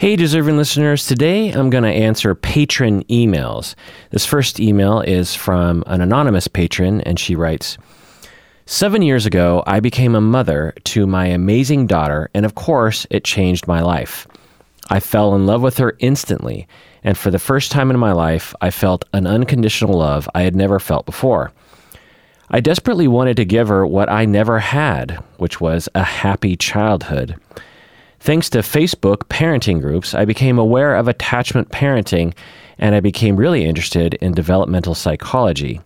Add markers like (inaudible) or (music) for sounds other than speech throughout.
Hey, deserving listeners. Today I'm going to answer patron emails. This first email is from an anonymous patron, and she writes Seven years ago, I became a mother to my amazing daughter, and of course, it changed my life. I fell in love with her instantly, and for the first time in my life, I felt an unconditional love I had never felt before. I desperately wanted to give her what I never had, which was a happy childhood. Thanks to Facebook parenting groups, I became aware of attachment parenting and I became really interested in developmental psychology.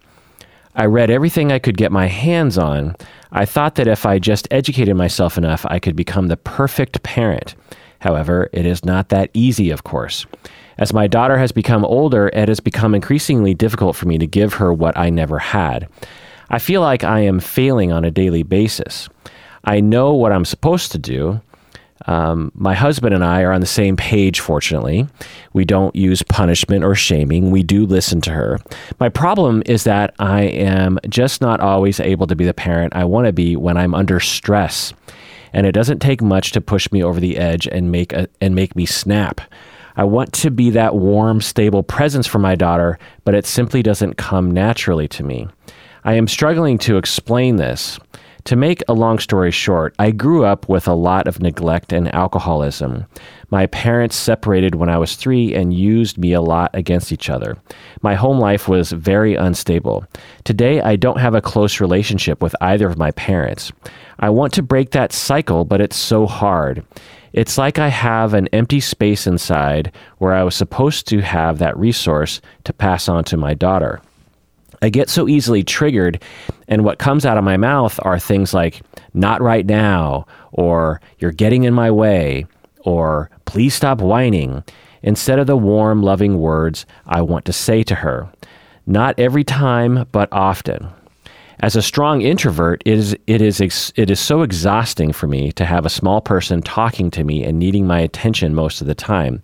I read everything I could get my hands on. I thought that if I just educated myself enough, I could become the perfect parent. However, it is not that easy, of course. As my daughter has become older, it has become increasingly difficult for me to give her what I never had. I feel like I am failing on a daily basis. I know what I'm supposed to do. Um, my husband and I are on the same page, fortunately. We don't use punishment or shaming. We do listen to her. My problem is that I am just not always able to be the parent I want to be when I'm under stress. And it doesn't take much to push me over the edge and make, a, and make me snap. I want to be that warm, stable presence for my daughter, but it simply doesn't come naturally to me. I am struggling to explain this. To make a long story short, I grew up with a lot of neglect and alcoholism. My parents separated when I was three and used me a lot against each other. My home life was very unstable. Today, I don't have a close relationship with either of my parents. I want to break that cycle, but it's so hard. It's like I have an empty space inside where I was supposed to have that resource to pass on to my daughter. I get so easily triggered, and what comes out of my mouth are things like, not right now, or you're getting in my way, or please stop whining, instead of the warm, loving words I want to say to her. Not every time, but often. As a strong introvert, it is, it, is it is so exhausting for me to have a small person talking to me and needing my attention most of the time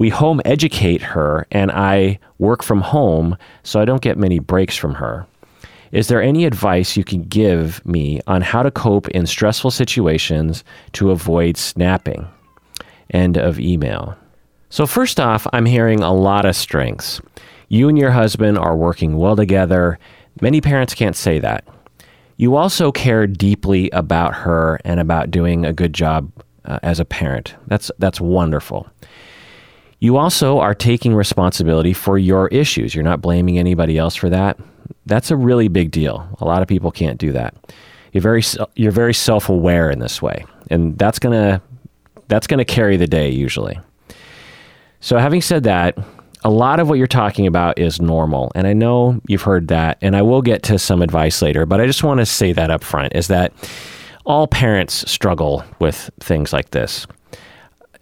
we home educate her and I work from home, so I don't get many breaks from her. Is there any advice you can give me on how to cope in stressful situations to avoid snapping? End of email. So, first off, I'm hearing a lot of strengths. You and your husband are working well together. Many parents can't say that. You also care deeply about her and about doing a good job uh, as a parent. That's, that's wonderful. You also are taking responsibility for your issues. You're not blaming anybody else for that. That's a really big deal. A lot of people can't do that. You're very you're very self-aware in this way, and that's to that's to carry the day usually. So having said that, a lot of what you're talking about is normal, and I know you've heard that, and I will get to some advice later, but I just want to say that up front is that all parents struggle with things like this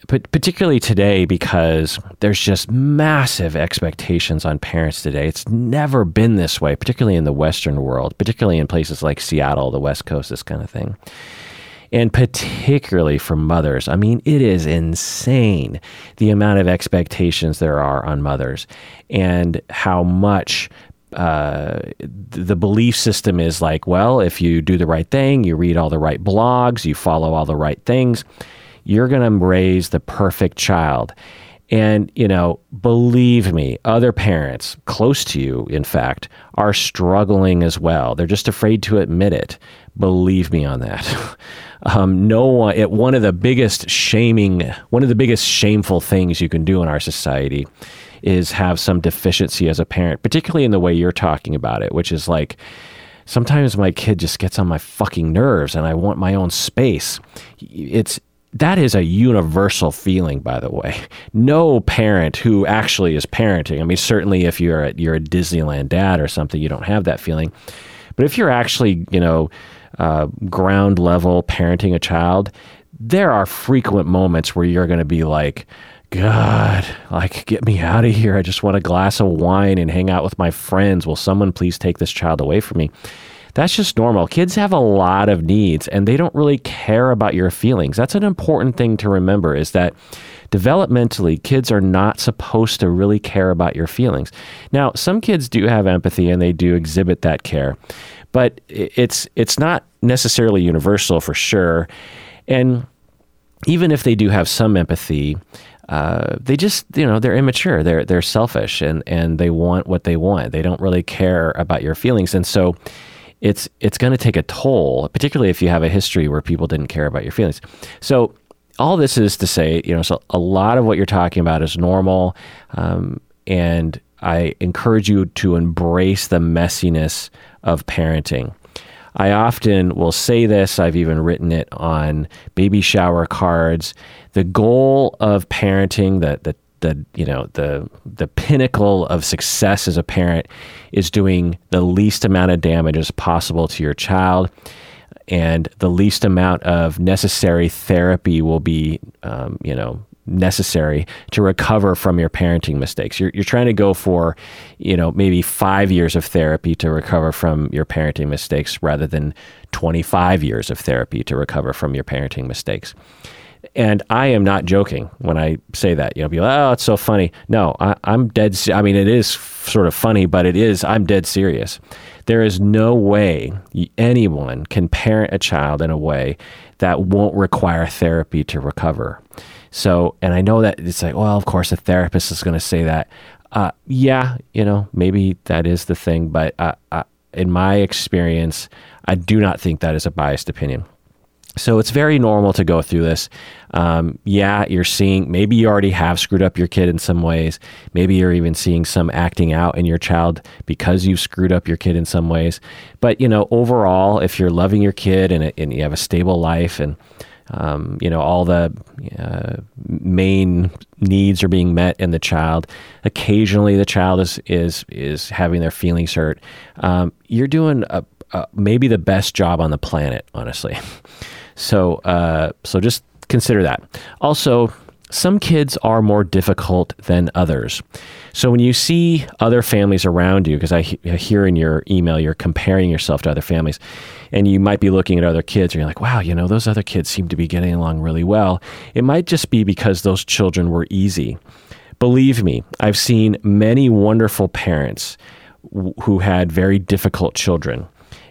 particularly today because there's just massive expectations on parents today. It's never been this way, particularly in the Western world, particularly in places like Seattle, the West Coast, this kind of thing. And particularly for mothers. I mean, it is insane the amount of expectations there are on mothers and how much uh, the belief system is like, well, if you do the right thing, you read all the right blogs, you follow all the right things, you're going to raise the perfect child. And, you know, believe me, other parents close to you, in fact, are struggling as well. They're just afraid to admit it. Believe me on that. (laughs) um, no one, it, one of the biggest shaming, one of the biggest shameful things you can do in our society is have some deficiency as a parent, particularly in the way you're talking about it, which is like, sometimes my kid just gets on my fucking nerves and I want my own space. It's that is a universal feeling, by the way. No parent who actually is parenting. I mean, certainly if you're a, you're a Disneyland dad or something, you don't have that feeling. But if you're actually, you know, uh, ground level parenting a child, there are frequent moments where you're going to be like, God, like, get me out of here. I just want a glass of wine and hang out with my friends. Will someone please take this child away from me? That's just normal. Kids have a lot of needs and they don't really care about your feelings. That's an important thing to remember is that developmentally, kids are not supposed to really care about your feelings. Now, some kids do have empathy and they do exhibit that care, but it's it's not necessarily universal for sure. And even if they do have some empathy, uh, they just you know they're immature they're they're selfish and and they want what they want they don't really care about your feelings and so it's it's going to take a toll particularly if you have a history where people didn't care about your feelings so all this is to say you know so a lot of what you're talking about is normal um, and i encourage you to embrace the messiness of parenting I often will say this, I've even written it on baby shower cards. The goal of parenting, the, the the you know the the pinnacle of success as a parent is doing the least amount of damage as possible to your child and the least amount of necessary therapy will be um, you know necessary to recover from your parenting mistakes. You're, you're trying to go for, you know, maybe five years of therapy to recover from your parenting mistakes rather than 25 years of therapy to recover from your parenting mistakes. And I am not joking when I say that. You know, people, oh, it's so funny. No, I, I'm dead. I mean, it is sort of funny, but it is. I'm dead serious. There is no way anyone can parent a child in a way that won't require therapy to recover. So, and I know that it's like, well, of course, a therapist is going to say that. Uh, yeah, you know, maybe that is the thing, but uh, uh, in my experience, I do not think that is a biased opinion. So it's very normal to go through this. Um, yeah, you're seeing, maybe you already have screwed up your kid in some ways. Maybe you're even seeing some acting out in your child because you've screwed up your kid in some ways. But, you know, overall, if you're loving your kid and, and you have a stable life and um, you know all the uh, main needs are being met in the child. Occasionally, the child is is is having their feelings hurt. Um, you're doing a, a, maybe the best job on the planet, honestly. (laughs) So uh, so just consider that. Also, some kids are more difficult than others. So when you see other families around you, because I, I hear in your email you're comparing yourself to other families, and you might be looking at other kids and you're like, wow, you know, those other kids seem to be getting along really well. It might just be because those children were easy. Believe me, I've seen many wonderful parents who had very difficult children.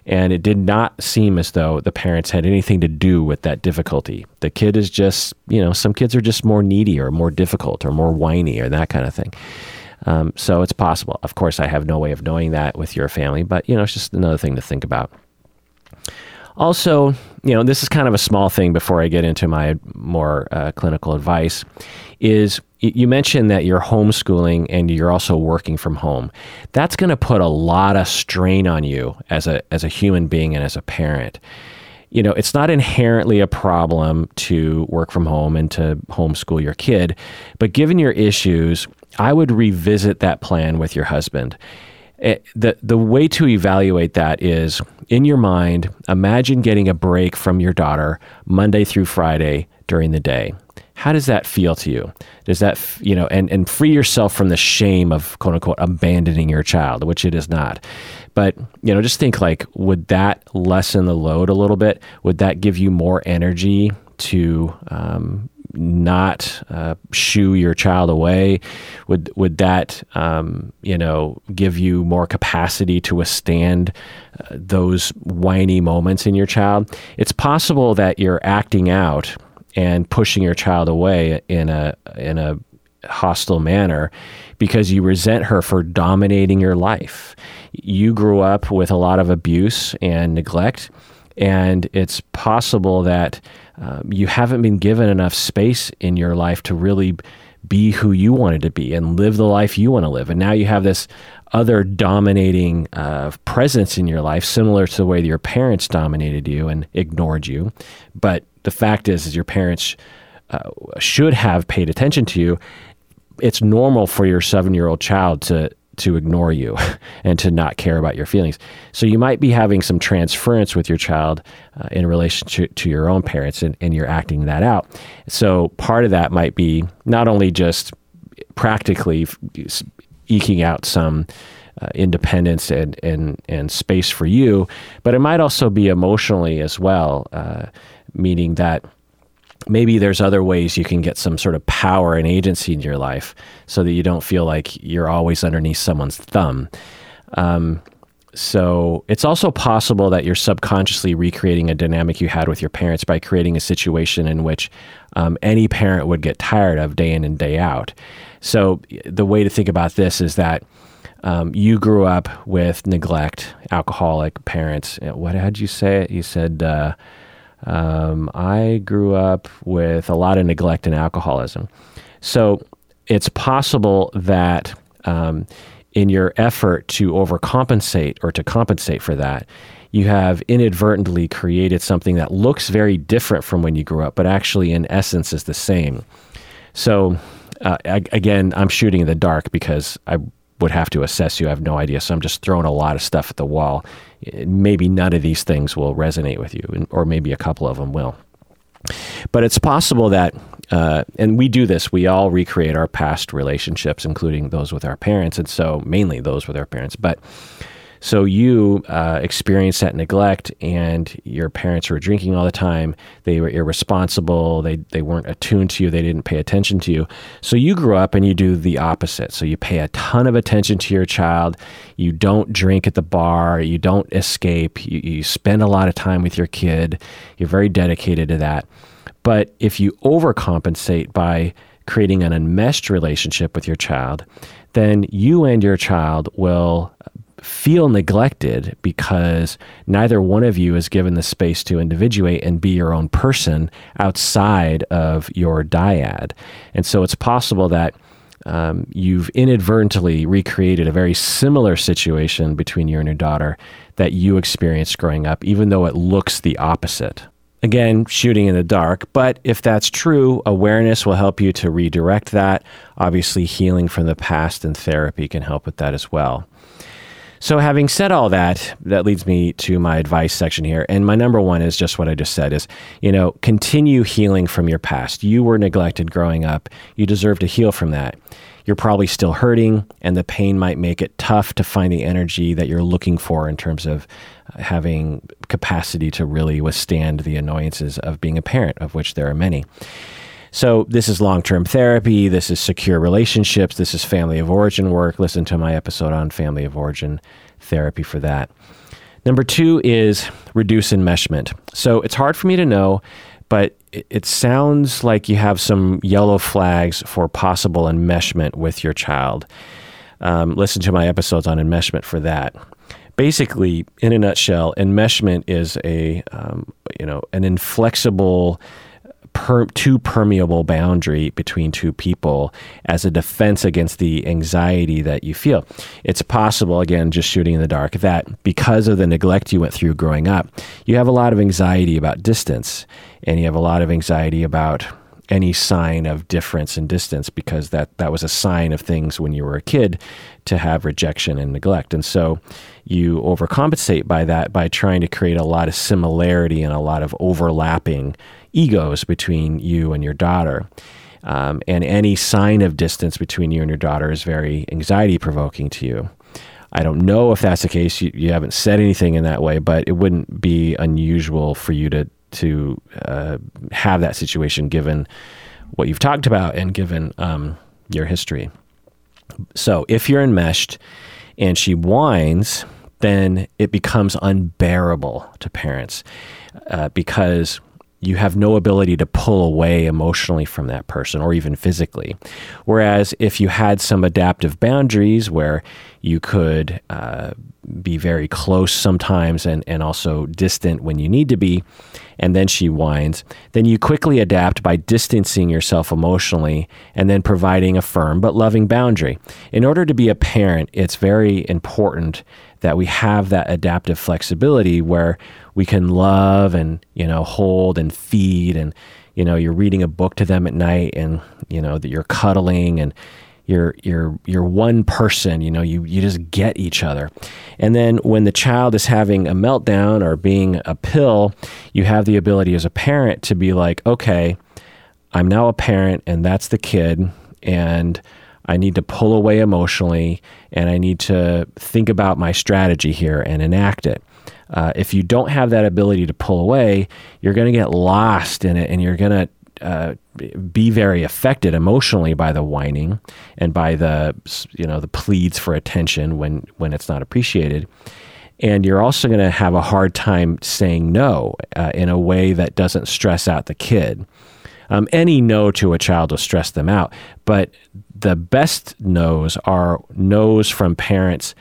And it did not seem as though the parents had anything to do with that difficulty. The kid is just, you know, some kids are just more needy or more difficult or more whiny or that kind of thing. Um, so it's possible. Of course, I have no way of knowing that with your family, but, you know, it's just another thing to think about. Also, you know, this is kind of a small thing before I get into my more uh, clinical advice. Is you mentioned that you're homeschooling and you're also working from home. That's going to put a lot of strain on you as a as a human being and as a parent. You know, it's not inherently a problem to work from home and to homeschool your kid, but given your issues, I would revisit that plan with your husband Eh, the the way to evaluate that is in your mind imagine getting a break from your daughter monday through friday during the day. How does that feel to you? Does that you know and and free yourself from the shame of quote unquote abandoning your child which it is not. But you know just think like would that lessen the load a little bit? Would that give you more energy to um, not uh, shoo your child away? Would would that um, you know give you more capacity to withstand uh, those whiny moments in your child? It's possible that you're acting out and pushing your child away in a in a hostile manner because you resent her for dominating your life. You grew up with a lot of abuse and neglect, and it's possible that um, you haven't been given enough space in your life to really be who you wanted to be and live the life you want to live. And now you have this other dominating uh, presence in your life, similar to the way your parents dominated you and ignored you. But the fact is, is your parents uh, should have paid attention to you. It's normal for your seven-year-old child to to ignore you (laughs) and to not care about your feelings. So you might be having some transference with your child uh, in relation to, to, your own parents and, and you're acting that out. So part of that might be not only just practically eking out some uh, independence and, and, and space for you, but it might also be emotionally as well, uh, meaning that maybe there's other ways you can get some sort of power and agency in your life so that you don't feel like you're always underneath someone's thumb. Um, so it's also possible that you're subconsciously recreating a dynamic you had with your parents by creating a situation in which um, any parent would get tired of day in and day out. So the way to think about this is that um, you grew up with neglect, alcoholic parents. What had you say? You said uh, um, I grew up with a lot of neglect and alcoholism. So it's possible that um, in your effort to overcompensate or to compensate for that, you have inadvertently created something that looks very different from when you grew up, but actually, in essence, is the same. So, uh, again, I'm shooting in the dark because I would have to assess you. I have no idea. So I'm just throwing a lot of stuff at the wall. Maybe none of these things will resonate with you, or maybe a couple of them will. But it's possible that uh, and we do this. We all recreate our past relationships, including those with our parents, and so mainly those with our parents. But so you uh, experienced that neglect, and your parents were drinking all the time. They were irresponsible. They they weren't attuned to you. They didn't pay attention to you. So you grew up and you do the opposite. So you pay a ton of attention to your child. You don't drink at the bar. You don't escape. You, you spend a lot of time with your kid. You're very dedicated to that. But if you overcompensate by creating an enmeshed relationship with your child, then you and your child will feel neglected because neither one of you is given the space to individuate and be your own person outside of your dyad. And so it's possible that um, you've inadvertently recreated a very similar situation between you and your daughter that you experienced growing up, even though it looks the opposite. Again, shooting in the dark, but if that's true, awareness will help you to redirect that. Obviously, healing from the past and therapy can help with that as well. So, having said all that, that leads me to my advice section here. And my number one is just what I just said is, you know, continue healing from your past. You were neglected growing up. You deserve to heal from that. You're probably still hurting, and the pain might make it tough to find the energy that you're looking for in terms of uh, having capacity to really withstand the annoyances of being a parent, of which there are many. So, this is long term therapy. This is secure relationships. This is family of origin work. Listen to my episode on family of origin therapy for that. Number two is reduce enmeshment. So, it's hard for me to know, but it sounds like you have some yellow flags for possible enmeshment with your child. Um, listen to my episodes on enmeshment for that basically, in a nutshell, enmeshment is a um, you know an inflexible. Per, too permeable boundary between two people as a defense against the anxiety that you feel. It's possible, again, just shooting in the dark, that because of the neglect you went through growing up, you have a lot of anxiety about distance and you have a lot of anxiety about any sign of difference and distance because that that was a sign of things when you were a kid to have rejection and neglect and so you overcompensate by that by trying to create a lot of similarity and a lot of overlapping egos between you and your daughter um, and any sign of distance between you and your daughter is very anxiety provoking to you I don't know if that's the case. You, you haven't said anything in that way, but it wouldn't be unusual for you to to uh, have that situation given what you've talked about and given um, your history. So if you're enmeshed and she whines, then it becomes unbearable to parents uh, because you have no ability to pull away emotionally from that person or even physically. Whereas if you had some adaptive boundaries where you could uh, be very close sometimes and, and also distant when you need to be, and then she whines, then you quickly adapt by distancing yourself emotionally and then providing a firm but loving boundary. In order to be a parent, it's very important that we have that adaptive flexibility where we can love and you know hold and feed and you know you're reading a book to them at night and you know that you're cuddling and you're you're you're one person you know you you just get each other and then when the child is having a meltdown or being a pill you have the ability as a parent to be like okay i'm now a parent and that's the kid and I need to pull away emotionally and I need to think about my strategy here and enact it. Uh, if you don't have that ability to pull away, you're going to get lost in it and you're going to uh, be very affected emotionally by the whining and by the you know the pleads for attention when when it's not appreciated And you're also going to have a hard time saying no uh, in a way that doesn't stress out the kid. Um, any no to a child will stress them out, but the best no's are no's from parents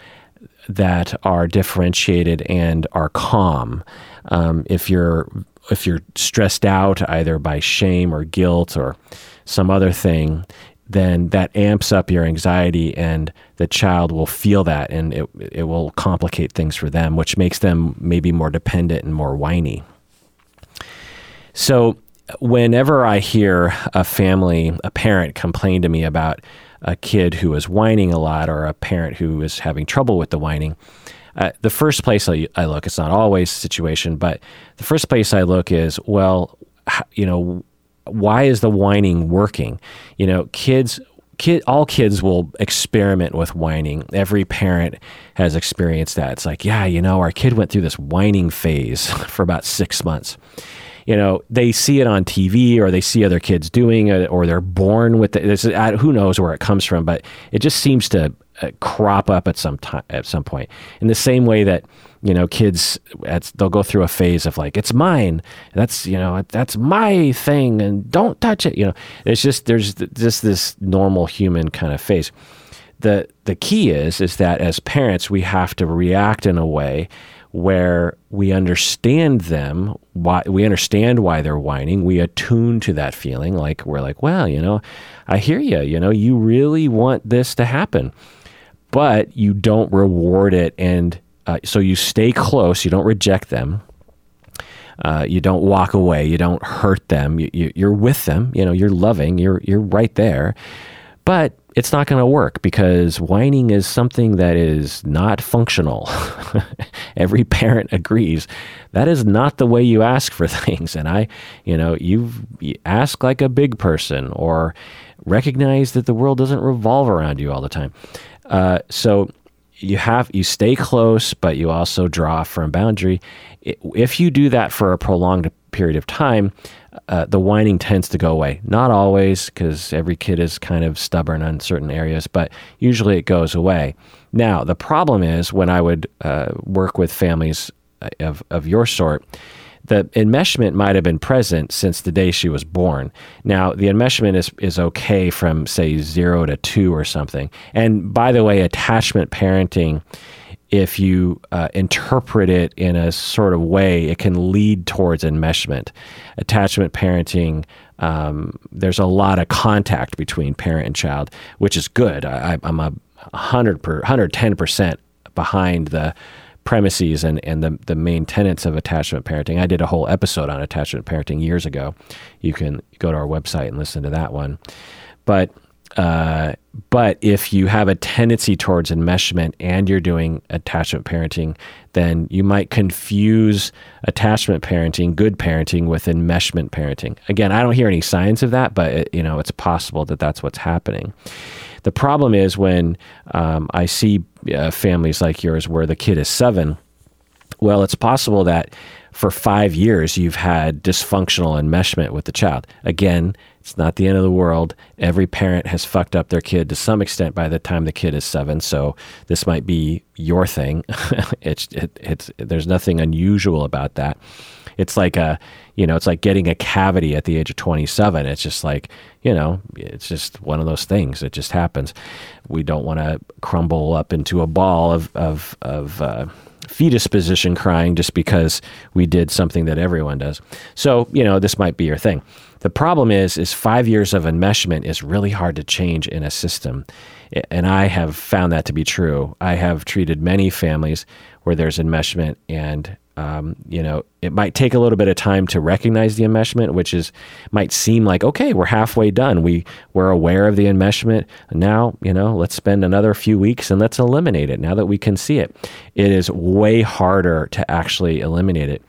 that are differentiated and are calm. Um, if you're if you're stressed out either by shame or guilt or some other thing, then that amps up your anxiety and the child will feel that and it, it will complicate things for them, which makes them maybe more dependent and more whiny. So, whenever I hear a family, a parent complain to me about a kid who is whining a lot or a parent who is having trouble with the whining, uh, the first place I, I look, it's not always the situation, but the first place I look is, well, you know, why is the whining working? You know, kids Kid, all kids will experiment with whining. Every parent has experienced that. It's like, yeah, you know, our kid went through this whining phase (laughs) for about six months. You know, they see it on TV or they see other kids doing it or they're born with it. This, who knows where it comes from, but it just seems to uh, crop up at some time, at some point. In the same way that you know, kids, they'll go through a phase of like, it's mine. That's, you know, that's my thing and don't touch it. You know, it's just, there's just this normal human kind of phase. The, the key is, is that as parents, we have to react in a way where we understand them, why we understand why they're whining. We attune to that feeling. Like we're like, well, you know, I hear you. You know, you really want this to happen, but you don't reward it and uh, so you stay close, you don't reject them. Uh, you don't walk away. You don't hurt them. You, you, you're with them. You know, you're loving. You're you're right there. But it's not going to work because whining is something that is not functional. (laughs) Every parent agrees that is not the way you ask for (laughs) things. And I, you know, you ask like a big person or recognize that the world doesn't revolve around you all the time. Uh, so you have you stay close, but you also draw a firm boundary. If you do that for a prolonged period of time, uh, the whining tends to go away. Not always, because every kid is kind of stubborn on certain areas, but usually it goes away. Now, the problem is when I would uh, work with families uh, of, of your sort, the enmeshment might have been present since the day she was born. Now, the enmeshment is, is okay from, say, zero to two or something. And by the way, attachment parenting, if you uh, interpret it in a sort of way, it can lead towards enmeshment. Attachment parenting, um, there's a lot of contact between parent and child, which is good. I, am a 100 per, 110% behind the premises and, and the, the main tenets of attachment parenting. I did a whole episode on attachment parenting years ago. You can go to our website and listen to that one. But uh, but if you have a tendency towards enmeshment and you're doing attachment parenting, then you might confuse attachment parenting, good parenting, with enmeshment parenting. Again, I don't hear any signs of that, but it, you know it's possible that that's what's happening. The problem is when um, I see uh, families like yours where the kid is seven. Well, it's possible that for five years you've had dysfunctional enmeshment with the child. Again, it's not the end of the world. Every parent has fucked up their kid to some extent by the time the kid is seven. So this might be your thing. (laughs) it's it, it's there's nothing unusual about that. It's like a you know, it's like getting a cavity at the age of 27. It's just like, you know, it's just one of those things. It just happens. We don't want to crumble up into a ball of, of, of, uh, fetus position crying just because we did something that everyone does. So, you know, this might be your thing. The problem is is 5 years of enmeshment is really hard to change in a system. And I have found that to be true. I have treated many families where there's enmeshment and um, you know, it might take a little bit of time to recognize the enmeshment, which is might seem like okay, we're halfway done. We we're aware of the enmeshment. Now, you know, let's spend another few weeks and let's eliminate it. Now that we can see it, it is way harder to actually eliminate it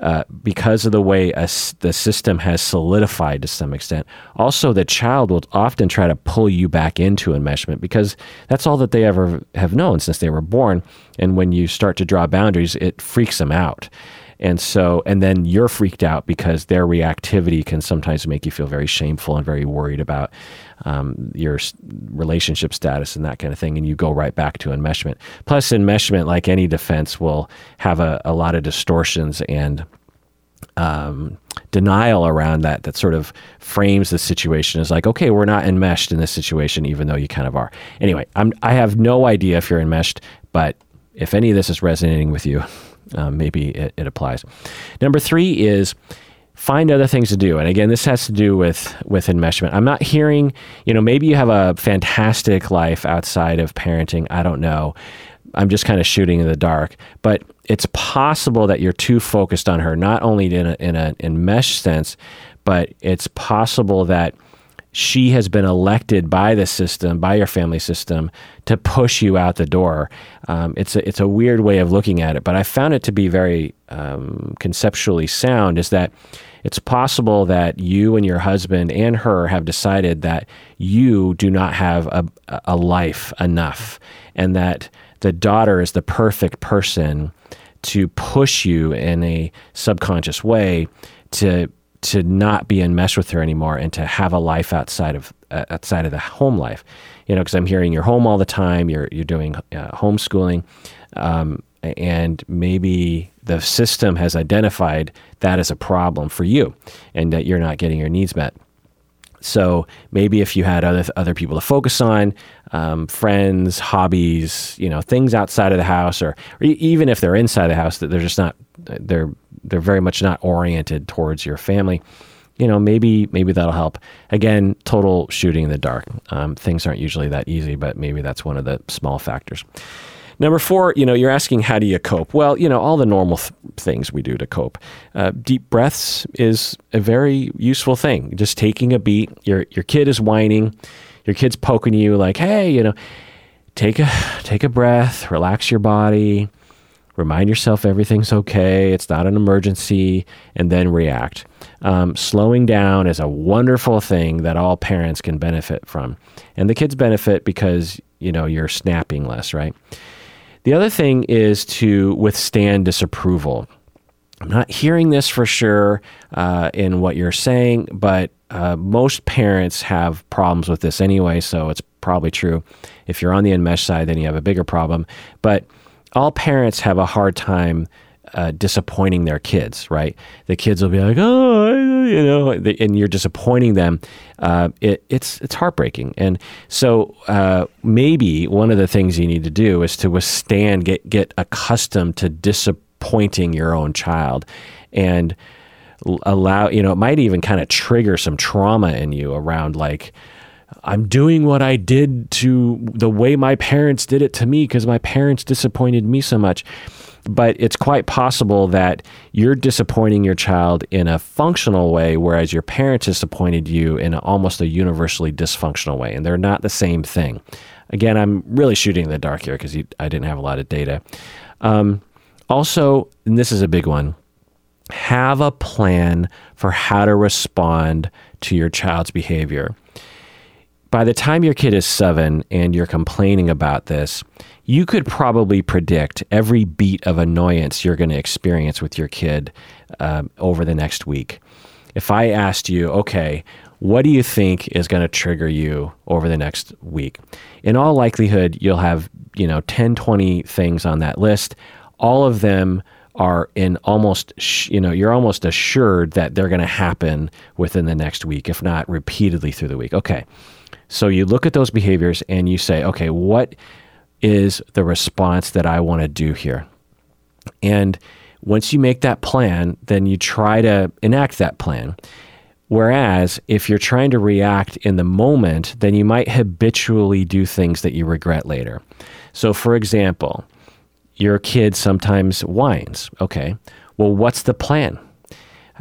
uh, because of the way a, the system has solidified to some extent. Also, the child will often try to pull you back into enmeshment because that's all that they ever have known since they were born. And when you start to draw boundaries, it freaks them out. And so, and then you're freaked out because their reactivity can sometimes make you feel very shameful and very worried about um, your relationship status and that kind of thing. And you go right back to enmeshment. Plus, enmeshment, like any defense, will have a, a lot of distortions and um, denial around that that sort of frames the situation as like, okay, we're not enmeshed in this situation, even though you kind of are. Anyway, I'm, I have no idea if you're enmeshed, but if any of this is resonating with you, um, maybe it, it applies. Number three is find other things to do. And again this has to do with with enmeshment. I'm not hearing you know maybe you have a fantastic life outside of parenting. I don't know. I'm just kind of shooting in the dark. But it's possible that you're too focused on her, not only in a, in a enmesh sense, but it's possible that she has been elected by the system, by your family system, to push you out the door. Um, it's a it's a weird way of looking at it, but I found it to be very um, conceptually sound. Is that it's possible that you and your husband and her have decided that you do not have a, a life enough, and that the daughter is the perfect person to push you in a subconscious way to to not be enmeshed with her anymore and to have a life outside of uh, outside of the home life. You know, because I'm hearing you're home all the time. You're you're doing uh, homeschooling, um, and maybe the system has identified that as a problem for you, and that you're not getting your needs met. So maybe if you had other other people to focus on, um, friends, hobbies, you know, things outside of the house, or, or even if they're inside the house, that they're just not they're they're very much not oriented towards your family. You know, maybe maybe that'll help. Again, total shooting in the dark. Um, things aren't usually that easy, but maybe that's one of the small factors. Number four, you know, you're asking how do you cope? Well, you know, all the normal th- things we do to cope. Uh, deep breaths is a very useful thing. Just taking a beat. Your your kid is whining. Your kid's poking you like, hey, you know, take a take a breath, relax your body, remind yourself everything's okay. It's not an emergency, and then react. Um, slowing down is a wonderful thing that all parents can benefit from, and the kids benefit because you know you're snapping less, right? The other thing is to withstand disapproval. I'm not hearing this for sure uh, in what you're saying, but uh, most parents have problems with this anyway, so it's probably true. If you're on the enmesh side, then you have a bigger problem. But all parents have a hard time uh, disappointing their kids, right? The kids will be like, oh, you know, and you're disappointing them. Uh, it, it's it's heartbreaking, and so uh, maybe one of the things you need to do is to withstand, get get accustomed to disappointing your own child, and allow you know it might even kind of trigger some trauma in you around like I'm doing what I did to the way my parents did it to me because my parents disappointed me so much but it's quite possible that you're disappointing your child in a functional way, whereas your parents disappointed you in almost a universally dysfunctional way, and they're not the same thing. Again, I'm really shooting in the dark here because I didn't have a lot of data. Um, also, and this is a big one have a plan for how to respond to your child's behavior. By the time your kid is seven and you're complaining about this, you could probably predict every beat of annoyance you're going to experience with your kid um, over the next week. If I asked you, okay, what do you think is going to trigger you over the next week? In all likelihood, you'll have, you know, 10, 20 things on that list. All of them are in almost, you know, you're almost assured that they're going to happen within the next week, if not repeatedly through the week. Okay. So you look at those behaviors and you say, okay, what is the response that I want to do here? And once you make that plan, then you try to enact that plan. Whereas if you're trying to react in the moment, then you might habitually do things that you regret later. So, for example, your kid sometimes whines. Okay, well, what's the plan?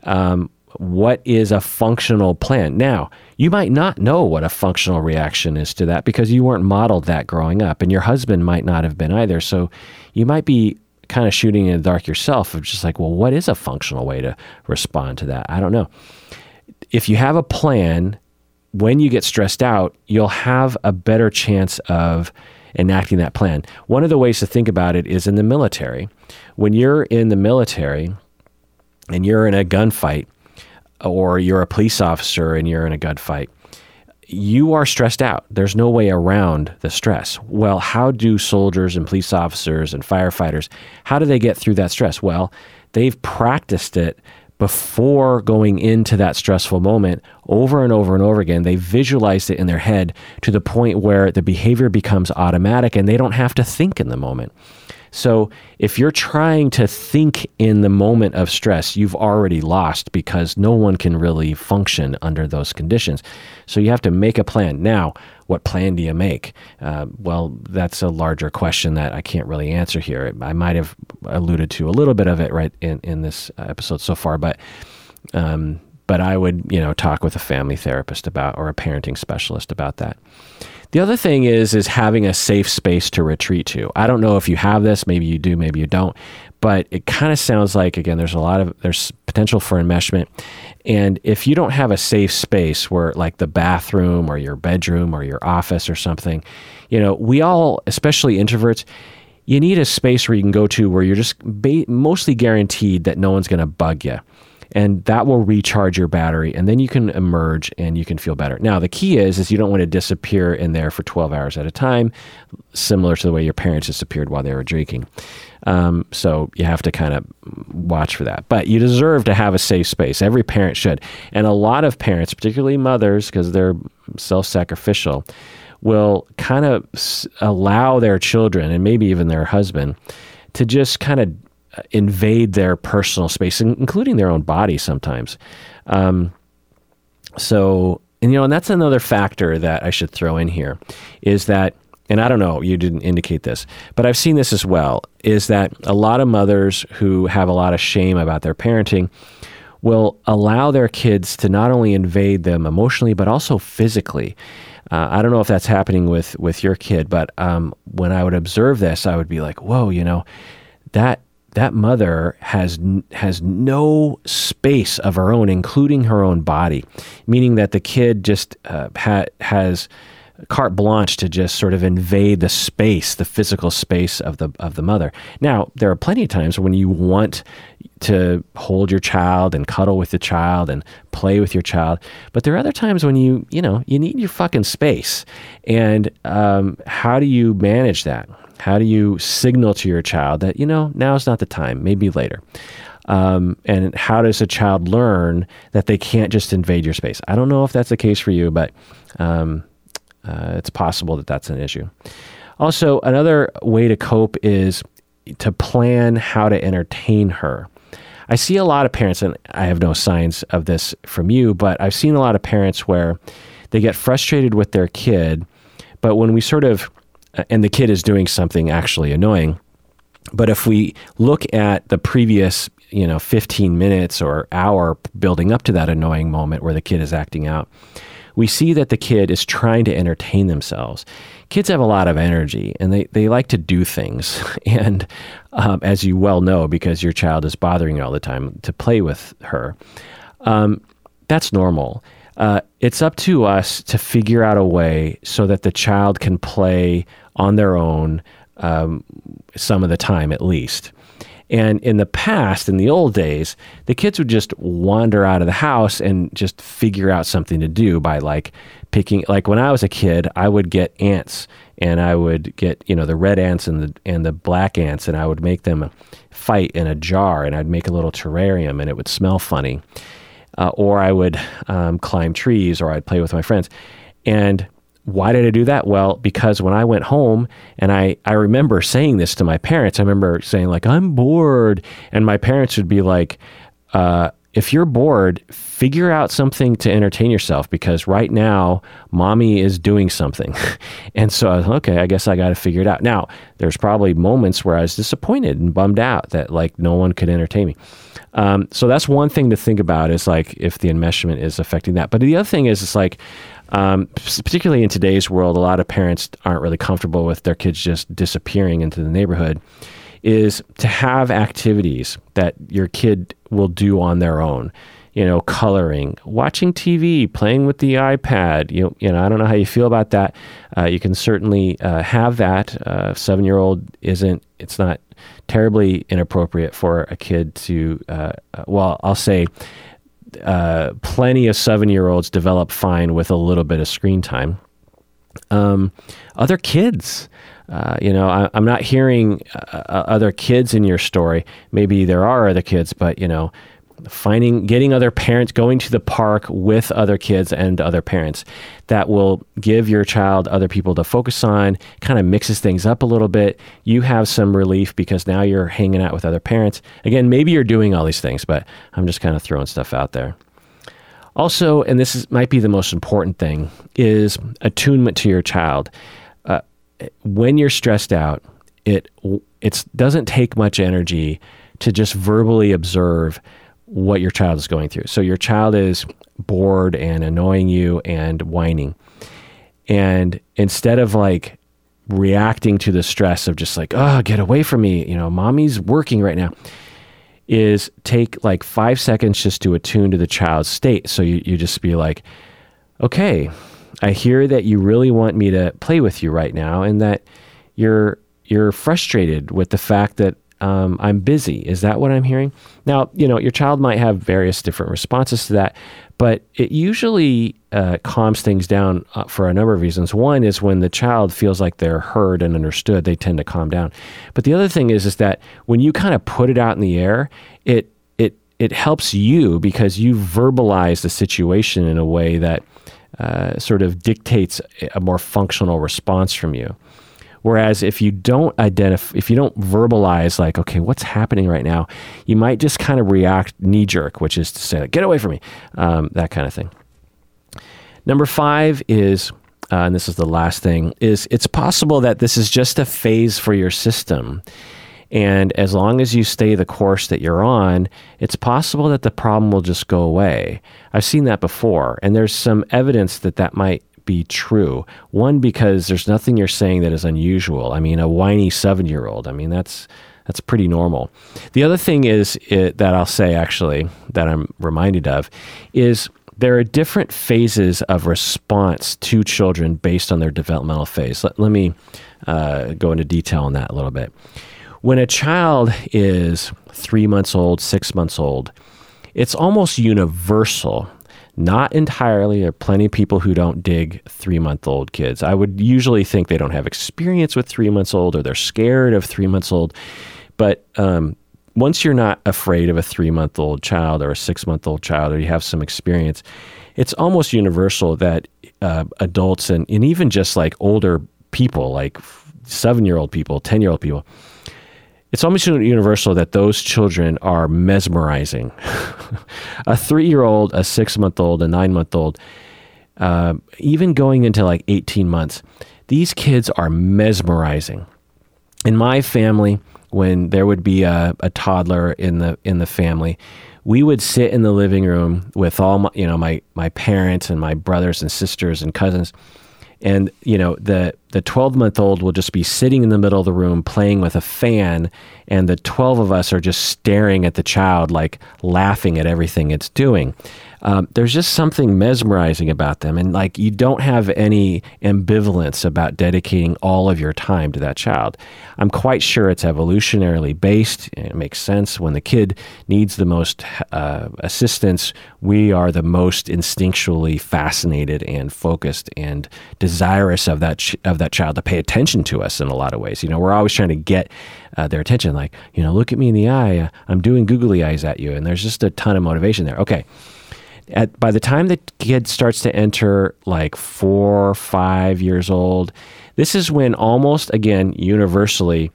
Um, what is a functional plan? Now, you might not know what a functional reaction is to that because you weren't modeled that growing up, and your husband might not have been either. So you might be kind of shooting in the dark yourself of just like, well, what is a functional way to respond to that? I don't know. If you have a plan, when you get stressed out, you'll have a better chance of enacting that plan. One of the ways to think about it is in the military. When you're in the military, and you're in a gunfight, or you're a police officer and you're in a gunfight, you are stressed out. There's no way around the stress. Well, how do soldiers and police officers and firefighters, how do they get through that stress? Well, they've practiced it before going into that stressful moment over and over and over again. They visualized it in their head to the point where the behavior becomes automatic and they don't have to think in the moment. So if you're trying to think in the moment of stress, you've already lost because no one can really function under those conditions. So you have to make a plan. Now, what plan do you make? Uh, well, that's a larger question that I can't really answer here. I might have alluded to a little bit of it right in, in this episode so far, but um, but I would you know talk with a family therapist about or a parenting specialist about that. The other thing is is having a safe space to retreat to. I don't know if you have this, maybe you do, maybe you don't, but it kind of sounds like again there's a lot of there's potential for enmeshment. And if you don't have a safe space where like the bathroom or your bedroom or your office or something, you know, we all, especially introverts, you need a space where you can go to where you're just ba- mostly guaranteed that no one's going to bug you and that will recharge your battery and then you can emerge and you can feel better. Now the key is is you don't want to disappear in there for 12 hours at a time similar to the way your parents disappeared while they were drinking. Um, so you have to kind of watch for that. But you deserve to have a safe space. Every parent should. And a lot of parents particularly mothers because they're self-sacrificial will kind of allow their children and maybe even their husband to just kind of invade their personal space, including their own body sometimes. Um, so, and you know, and that's another factor that I should throw in here is that, and I don't know, you didn't indicate this, but I've seen this as well, is that a lot of mothers who have a lot of shame about their parenting will allow their kids to not only invade them emotionally, but also physically. Uh, I don't know if that's happening with with your kid, but um, when I would observe this, I would be like, "Whoa, you know, that that mother has has no space of her own, including her own body, meaning that the kid just uh, ha- has carte blanche to just sort of invade the space, the physical space of the of the mother. Now, there are plenty of times when you want to hold your child and cuddle with the child and play with your child, but there are other times when you you know you need your fucking space. And um, how do you manage that? How do you signal to your child that, you know, now's not the time, maybe later? Um, and how does a child learn that they can't just invade your space? I don't know if that's the case for you, but um, uh, it's possible that that's an issue. Also, another way to cope is to plan how to entertain her. I see a lot of parents, and I have no signs of this from you, but I've seen a lot of parents where they get frustrated with their kid, but when we sort of and the kid is doing something actually annoying. But if we look at the previous, you know, 15 minutes or hour building up to that annoying moment where the kid is acting out, we see that the kid is trying to entertain themselves. Kids have a lot of energy and they, they like to do things. (laughs) And um, as you well know, because your child is bothering you all the time, to play with her. Um, that's normal. Uh, it's up to us to figure out a way so that the child can play on their own um, some of the time at least. And in the past, in the old days, the kids would just wander out of the house and just figure out something to do by like picking. Like when I was a kid, I would get ants and I would get you know the red ants and the and the black ants, and I would make them fight in a jar, and I'd make a little terrarium, and it would smell funny. Uh, or I would um, climb trees, or I'd play with my friends, and why did I do that? Well, because when I went home and I, I remember saying this to my parents, I remember saying, like, I'm bored. And my parents would be like, uh, if you're bored, figure out something to entertain yourself because right now, mommy is doing something. (laughs) and so I was, like, okay, I guess I got to figure it out. Now, there's probably moments where I was disappointed and bummed out that like no one could entertain me. Um, so that's one thing to think about is like if the enmeshment is affecting that. But the other thing is, it's like, um, particularly in today's world, a lot of parents aren't really comfortable with their kids just disappearing into the neighborhood. Is to have activities that your kid will do on their own. You know, coloring, watching TV, playing with the iPad. You, you know, I don't know how you feel about that. Uh, you can certainly uh, have that. Uh, Seven year old isn't, it's not terribly inappropriate for a kid to, uh, uh, well, I'll say, uh, plenty of seven year olds develop fine with a little bit of screen time. Um, other kids, uh, you know, I, am not hearing uh, other kids in your story. Maybe there are other kids, but you know, finding, getting other parents, going to the park with other kids and other parents, that will give your child other people to focus on. Kind of mixes things up a little bit. You have some relief because now you're hanging out with other parents. Again, maybe you're doing all these things, but I'm just kind of throwing stuff out there. Also, and this is, might be the most important thing, is attunement to your child uh, when you're stressed out, it it doesn't take much energy to just verbally observe what your child is going through. So your child is bored and annoying you and whining. And instead of like reacting to the stress of just like, oh, get away from me, you know, mommy's working right now, is take like five seconds just to attune to the child's state. So you, you just be like, okay, I hear that you really want me to play with you right now, and that you're you're frustrated with the fact that um, I'm busy. Is that what I'm hearing? Now, you know, your child might have various different responses to that, but it usually uh, calms things down uh, for a number of reasons. One is when the child feels like they're heard and understood, they tend to calm down. But the other thing is, is that when you kind of put it out in the air, it it it helps you because you verbalize the situation in a way that uh, sort of dictates a more functional response from you. Whereas if you don't identify, if you don't verbalize, like, okay, what's happening right now, you might just kind of react knee jerk, which is to say, like, get away from me, um, that kind of thing. Number five is, uh, and this is the last thing, is it's possible that this is just a phase for your system. And as long as you stay the course that you're on, it's possible that the problem will just go away. I've seen that before, and there's some evidence that that might be true. One, because there's nothing you're saying that is unusual. I mean, a whiny seven year old, I mean, that's. That's pretty normal. The other thing is it, that I'll say, actually, that I'm reminded of, is there are different phases of response to children based on their developmental phase. Let, let me uh, go into detail on that a little bit. When a child is three months old, six months old, it's almost universal. Not entirely. There are plenty of people who don't dig three month old kids. I would usually think they don't have experience with three months old or they're scared of three months old. But um, once you're not afraid of a three month old child or a six month old child, or you have some experience, it's almost universal that uh, adults and, and even just like older people, like seven year old people, 10 year old people, it's almost universal that those children are mesmerizing. (laughs) a three year old, a six month old, a nine month old, uh, even going into like 18 months, these kids are mesmerizing. In my family, when there would be a, a toddler in the in the family, we would sit in the living room with all my, you know my my parents and my brothers and sisters and cousins and you know the the 12 month old will just be sitting in the middle of the room playing with a fan and the 12 of us are just staring at the child like laughing at everything it's doing um, there's just something mesmerizing about them. And like you don't have any ambivalence about dedicating all of your time to that child. I'm quite sure it's evolutionarily based. It makes sense. When the kid needs the most uh, assistance, we are the most instinctually fascinated and focused and desirous of that, ch- of that child to pay attention to us in a lot of ways. You know, we're always trying to get uh, their attention. Like, you know, look at me in the eye. I'm doing googly eyes at you. And there's just a ton of motivation there. Okay at by the time the kid starts to enter like four, five years old, this is when almost again universally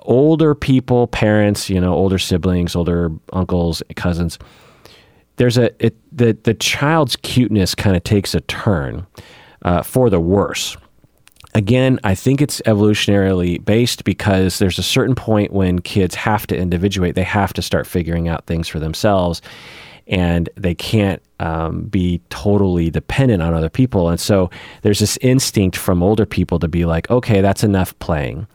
older people, parents, you know, older siblings, older uncles, cousins, there's a it, the the child's cuteness kind of takes a turn uh, for the worse. Again, I think it's evolutionarily based because there's a certain point when kids have to individuate. They have to start figuring out things for themselves and they can't um, be totally dependent on other people. And so there's this instinct from older people to be like, okay, that's enough playing.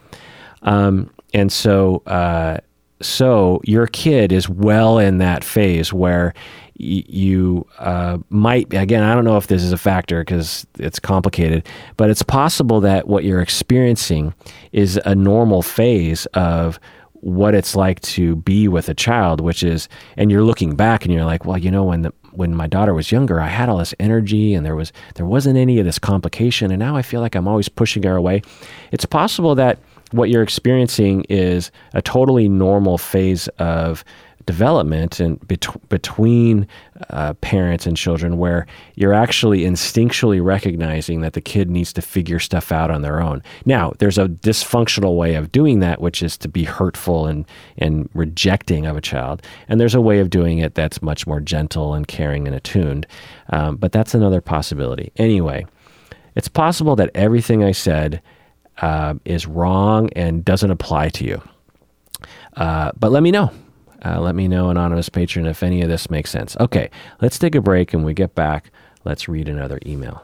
Um, and so uh, so your kid is well in that phase where you uh, might again i don't know if this is a factor because it's complicated but it's possible that what you're experiencing is a normal phase of what it's like to be with a child which is and you're looking back and you're like well you know when the when my daughter was younger i had all this energy and there was there wasn't any of this complication. And now i feel like i'm always pushing her away. It's possible that what you're experiencing is a totally normal phase of development and bet- between uh, parents and children where you're actually instinctually recognizing that the kid needs to figure stuff out on their own. Now, there's a dysfunctional way of doing that, which is to be hurtful and, and rejecting of a child. And there's a way of doing it that's much more gentle and caring and attuned. Um, but that's another possibility. Anyway, it's possible that everything I said uh, is wrong and doesn't apply to you. Uh, but let me know. Uh, let me know, anonymous patron, if any of this makes sense. Okay, let's take a break and we get back. Let's read another email.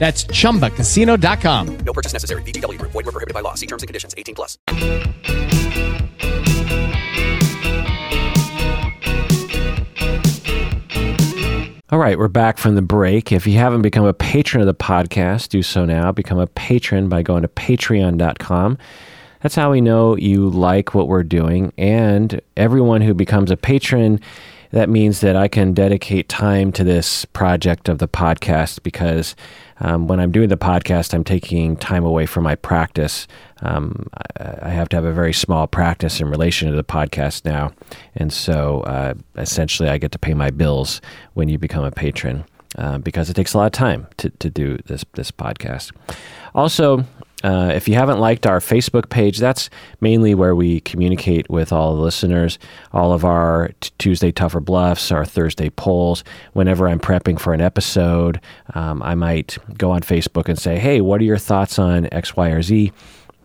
That's ChumbaCasino.com. No purchase necessary. VGW. Void were prohibited by law. See terms and conditions. 18 plus. All right, we're back from the break. If you haven't become a patron of the podcast, do so now. Become a patron by going to patreon.com. That's how we know you like what we're doing. And everyone who becomes a patron, that means that I can dedicate time to this project of the podcast because um, when I'm doing the podcast, I'm taking time away from my practice. Um, I, I, have to have a very small practice in relation to the podcast now. And so uh, essentially, I get to pay my bills when you become a patron. Uh, because it takes a lot of time to, to do this this podcast. Also, uh, if you haven't liked our Facebook page, that's mainly where we communicate with all the listeners. All of our t- Tuesday Tougher Bluffs, our Thursday polls. Whenever I'm prepping for an episode, um, I might go on Facebook and say, "Hey, what are your thoughts on X, Y, or Z?"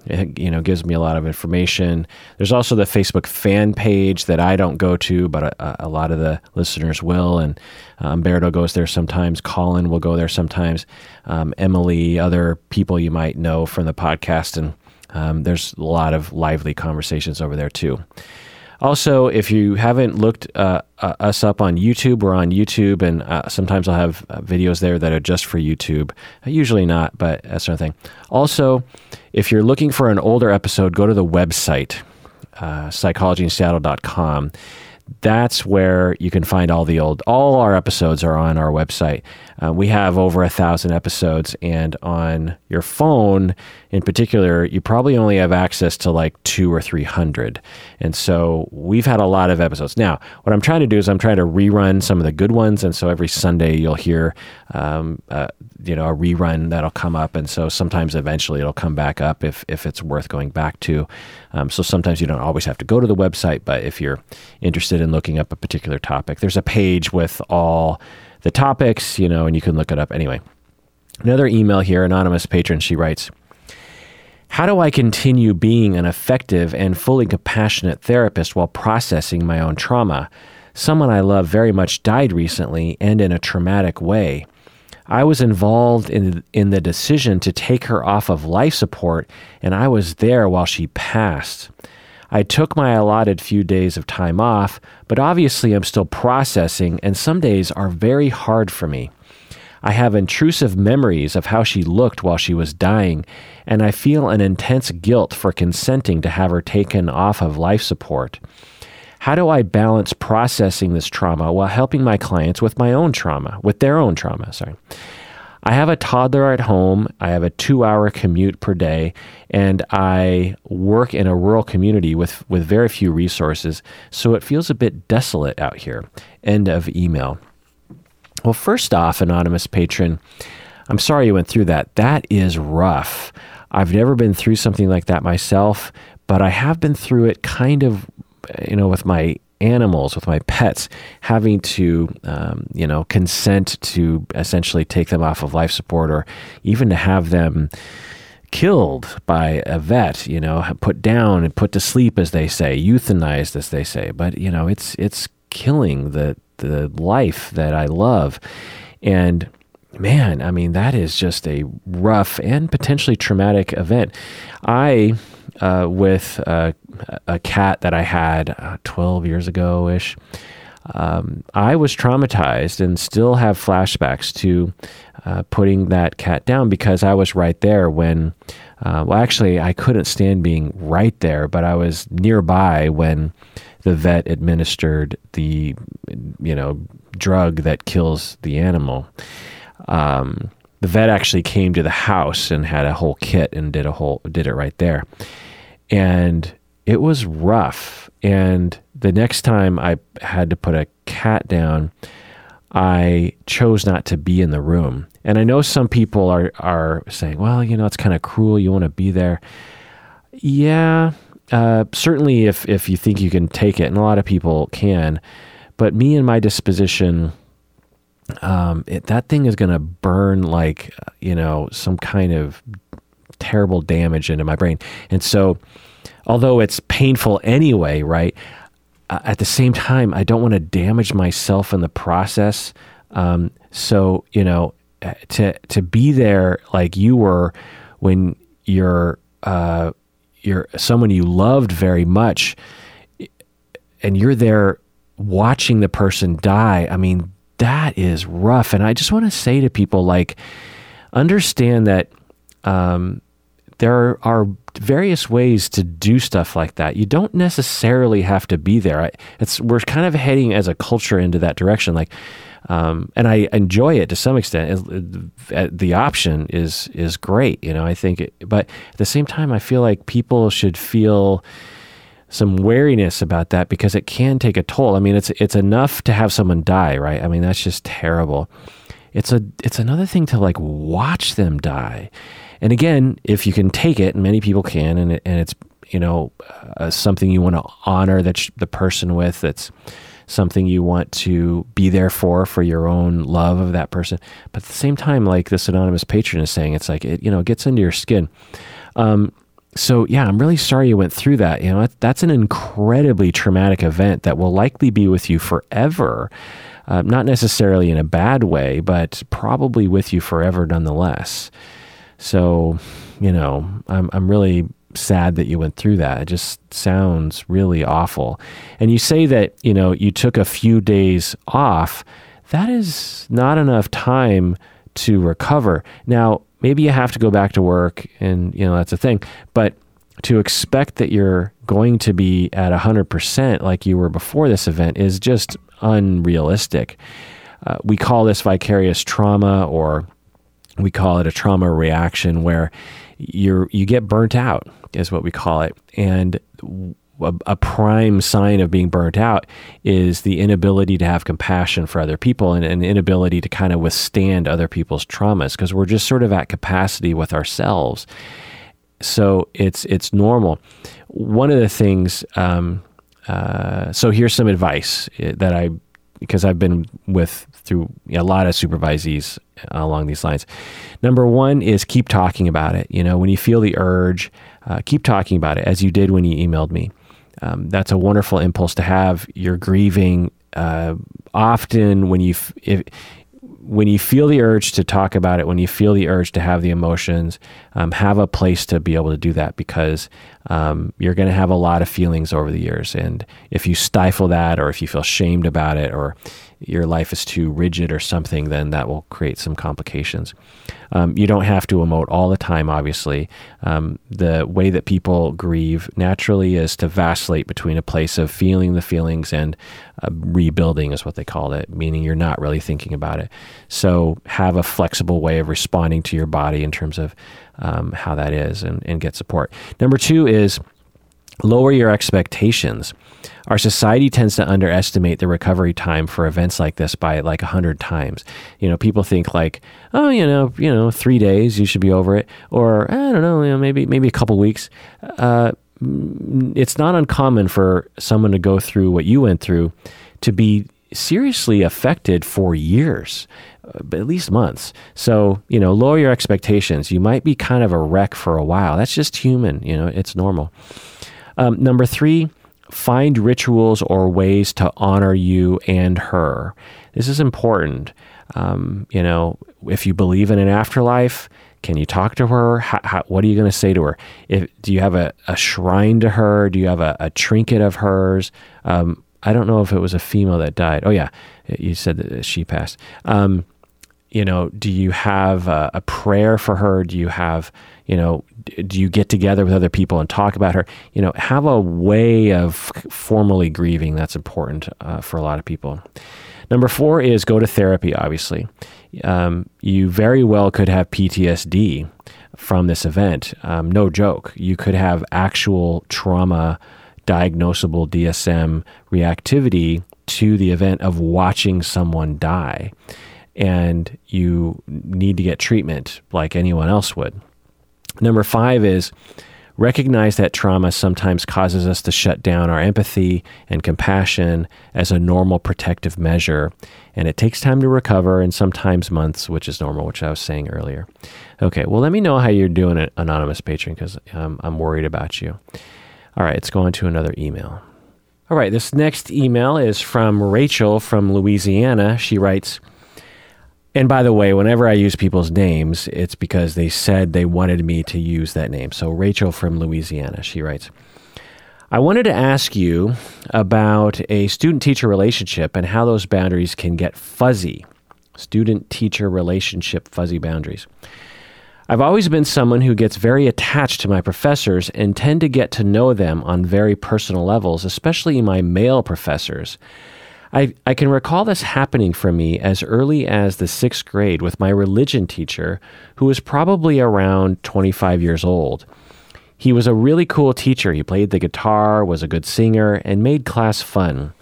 It, you know, gives me a lot of information. There's also the Facebook fan page that I don't go to, but a, a lot of the listeners will. And um, Umberto goes there sometimes. Colin will go there sometimes. Um, Emily, other people you might know from the podcast. And um, there's a lot of lively conversations over there too. Also, if you haven't looked uh, uh, us up on YouTube, we're on YouTube, and uh, sometimes I'll have uh, videos there that are just for YouTube. Uh, usually not, but that sort of thing. Also, if you're looking for an older episode, go to the website, uh, psychologyinseattle.com that's where you can find all the old all our episodes are on our website uh, we have over a thousand episodes and on your phone in particular you probably only have access to like two or three hundred. And so we've had a lot of episodes. Now what i'm trying to do is i'm trying to rerun some of the good ones and so every sunday you'll hear um, uh, you know a rerun that'll come up and so sometimes eventually it'll come back up if, if it's worth going back to. Um, so sometimes you don't always have to go to the website but if you're interested in looking up a particular topic there's a page with all the topics you know and you can look it up anyway another email here anonymous patron she writes how do I continue being an effective and fully compassionate therapist while processing my own trauma? Someone I love very much died recently and in a traumatic way. I was involved in, in the decision to take her off of life support, and I was there while she passed. I took my allotted few days of time off, but obviously I'm still processing, and some days are very hard for me. I have intrusive memories of how she looked while she was dying, and I feel an intense guilt for consenting to have her taken off of life support. How do I balance processing this trauma while helping my clients with my own trauma, with their own trauma? Sorry. I have a toddler at home. I have a two hour commute per day, and I work in a rural community with, with very few resources, so it feels a bit desolate out here. End of email. Well, first off, anonymous patron, I'm sorry you went through that. That is rough. I've never been through something like that myself, but I have been through it kind of, you know, with my animals, with my pets, having to, um, you know, consent to essentially take them off of life support or even to have them killed by a vet, you know, put down and put to sleep, as they say, euthanized, as they say. But, you know, it's, it's killing the, the life that I love. And man, I mean, that is just a rough and potentially traumatic event. I, uh, with uh, a cat that I had uh, 12 years ago ish, um, I was traumatized and still have flashbacks to uh, putting that cat down because I was right there when, uh, well, actually, I couldn't stand being right there, but I was nearby when the vet administered the, you know, drug that kills the animal. Um, the vet actually came to the house and had a whole kit and did a whole did it right there, and it was rough. And the next time I had to put a cat down, I chose not to be in the room. And I know some people are are saying, "Well, you know, it's kind of cruel. You want to be there." Yeah, uh, certainly if if you think you can take it, and a lot of people can. But me and my disposition, um, it, that thing is going to burn like you know some kind of terrible damage into my brain. And so, although it's painful anyway, right? Uh, at the same time, I don't want to damage myself in the process. Um, so you know, uh, to to be there like you were when you're uh, you're someone you loved very much, and you're there watching the person die. I mean, that is rough. And I just want to say to people, like, understand that um, there are various ways to do stuff like that. You don't necessarily have to be there. It's we're kind of heading as a culture into that direction. Like, um, and I enjoy it to some extent. The option is is great, you know. I think, it, but at the same time, I feel like people should feel some wariness about that because it can take a toll. I mean, it's it's enough to have someone die, right? I mean, that's just terrible. It's a it's another thing to like watch them die. And again, if you can take it, and many people can, and it, and it's you know uh, something you want to honor that the person with. That's something you want to be there for for your own love of that person. But at the same time, like this anonymous patron is saying, it's like it you know gets into your skin. Um, so yeah, I'm really sorry you went through that. You know, that's an incredibly traumatic event that will likely be with you forever. Uh, not necessarily in a bad way, but probably with you forever nonetheless. So, you know, I'm I'm really sad that you went through that. It just sounds really awful. And you say that, you know, you took a few days off. That is not enough time to recover. Now, maybe you have to go back to work and you know that's a thing but to expect that you're going to be at 100% like you were before this event is just unrealistic uh, we call this vicarious trauma or we call it a trauma reaction where you're you get burnt out is what we call it and a, a, prime sign of being burnt out is the inability to have compassion for other people and an inability to kind of withstand other people's traumas because we're just sort of at capacity with ourselves. So it's it's normal. One of the things. Um, uh, so here's some advice eh, that I because I've been with through a lot of supervisees along these lines. Number one is keep talking about it. You know, when you feel the urge, uh, keep talking about it as you did when you emailed me. Um, that's a wonderful impulse to have. You're grieving. Uh, often, when you f- if, when you feel the urge to talk about it, when you feel the urge to have the emotions, um, have a place to be able to do that because um, you're going to have a lot of feelings over the years. And if you stifle that, or if you feel shamed about it, or your life is too rigid or something, then that will create some complications. Um, you don't have to emote all the time, obviously. Um, the way that people grieve naturally is to vacillate between a place of feeling the feelings and uh, rebuilding, is what they call it, meaning you're not really thinking about it. So have a flexible way of responding to your body in terms of um, how that is and, and get support. Number two is lower your expectations. Our society tends to underestimate the recovery time for events like this by like a hundred times. You know, people think like, oh, you know, you know, three days you should be over it, or I don't know, you know, maybe maybe a couple weeks. Uh, it's not uncommon for someone to go through what you went through to be seriously affected for years, uh, at least months. So, you know, lower your expectations. You might be kind of a wreck for a while. That's just human, you know, it's normal. Um, number three, find rituals or ways to honor you and her. This is important. Um, you know, if you believe in an afterlife, can you talk to her? How, how, what are you going to say to her? If, do you have a, a, shrine to her? Do you have a, a trinket of hers? Um, I don't know if it was a female that died. Oh, yeah, you said that she passed. Um, you know, do you have a, a prayer for her? Do you have, you know, do you get together with other people and talk about her? You know, have a way of formally grieving. That's important uh, for a lot of people. Number four is go to therapy, obviously. Um, you very well could have PTSD from this event. Um, no joke. You could have actual trauma diagnosable DSM reactivity to the event of watching someone die. And you need to get treatment like anyone else would. Number five is recognize that trauma sometimes causes us to shut down our empathy and compassion as a normal protective measure. And it takes time to recover and sometimes months, which is normal, which I was saying earlier. Okay, well, let me know how you're doing, it, Anonymous Patron, because um, I'm worried about you. All right, let's go on to another email. All right, this next email is from Rachel from Louisiana. She writes, and by the way, whenever I use people's names, it's because they said they wanted me to use that name. So, Rachel from Louisiana, she writes I wanted to ask you about a student teacher relationship and how those boundaries can get fuzzy. Student teacher relationship fuzzy boundaries. I've always been someone who gets very attached to my professors and tend to get to know them on very personal levels, especially my male professors. I, I can recall this happening for me as early as the sixth grade with my religion teacher, who was probably around 25 years old. He was a really cool teacher. He played the guitar, was a good singer, and made class fun.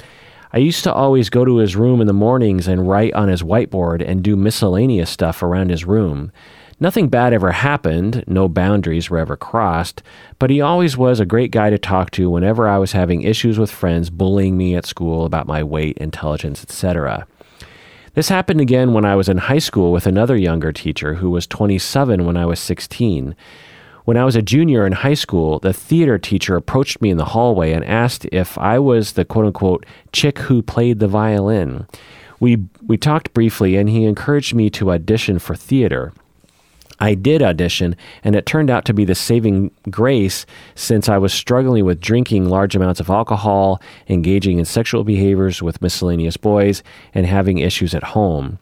I used to always go to his room in the mornings and write on his whiteboard and do miscellaneous stuff around his room. Nothing bad ever happened, no boundaries were ever crossed, but he always was a great guy to talk to whenever I was having issues with friends bullying me at school about my weight, intelligence, etc. This happened again when I was in high school with another younger teacher who was 27 when I was 16. When I was a junior in high school, the theater teacher approached me in the hallway and asked if I was the quote unquote chick who played the violin. We, we talked briefly, and he encouraged me to audition for theater. I did audition, and it turned out to be the saving grace since I was struggling with drinking large amounts of alcohol, engaging in sexual behaviors with miscellaneous boys, and having issues at home.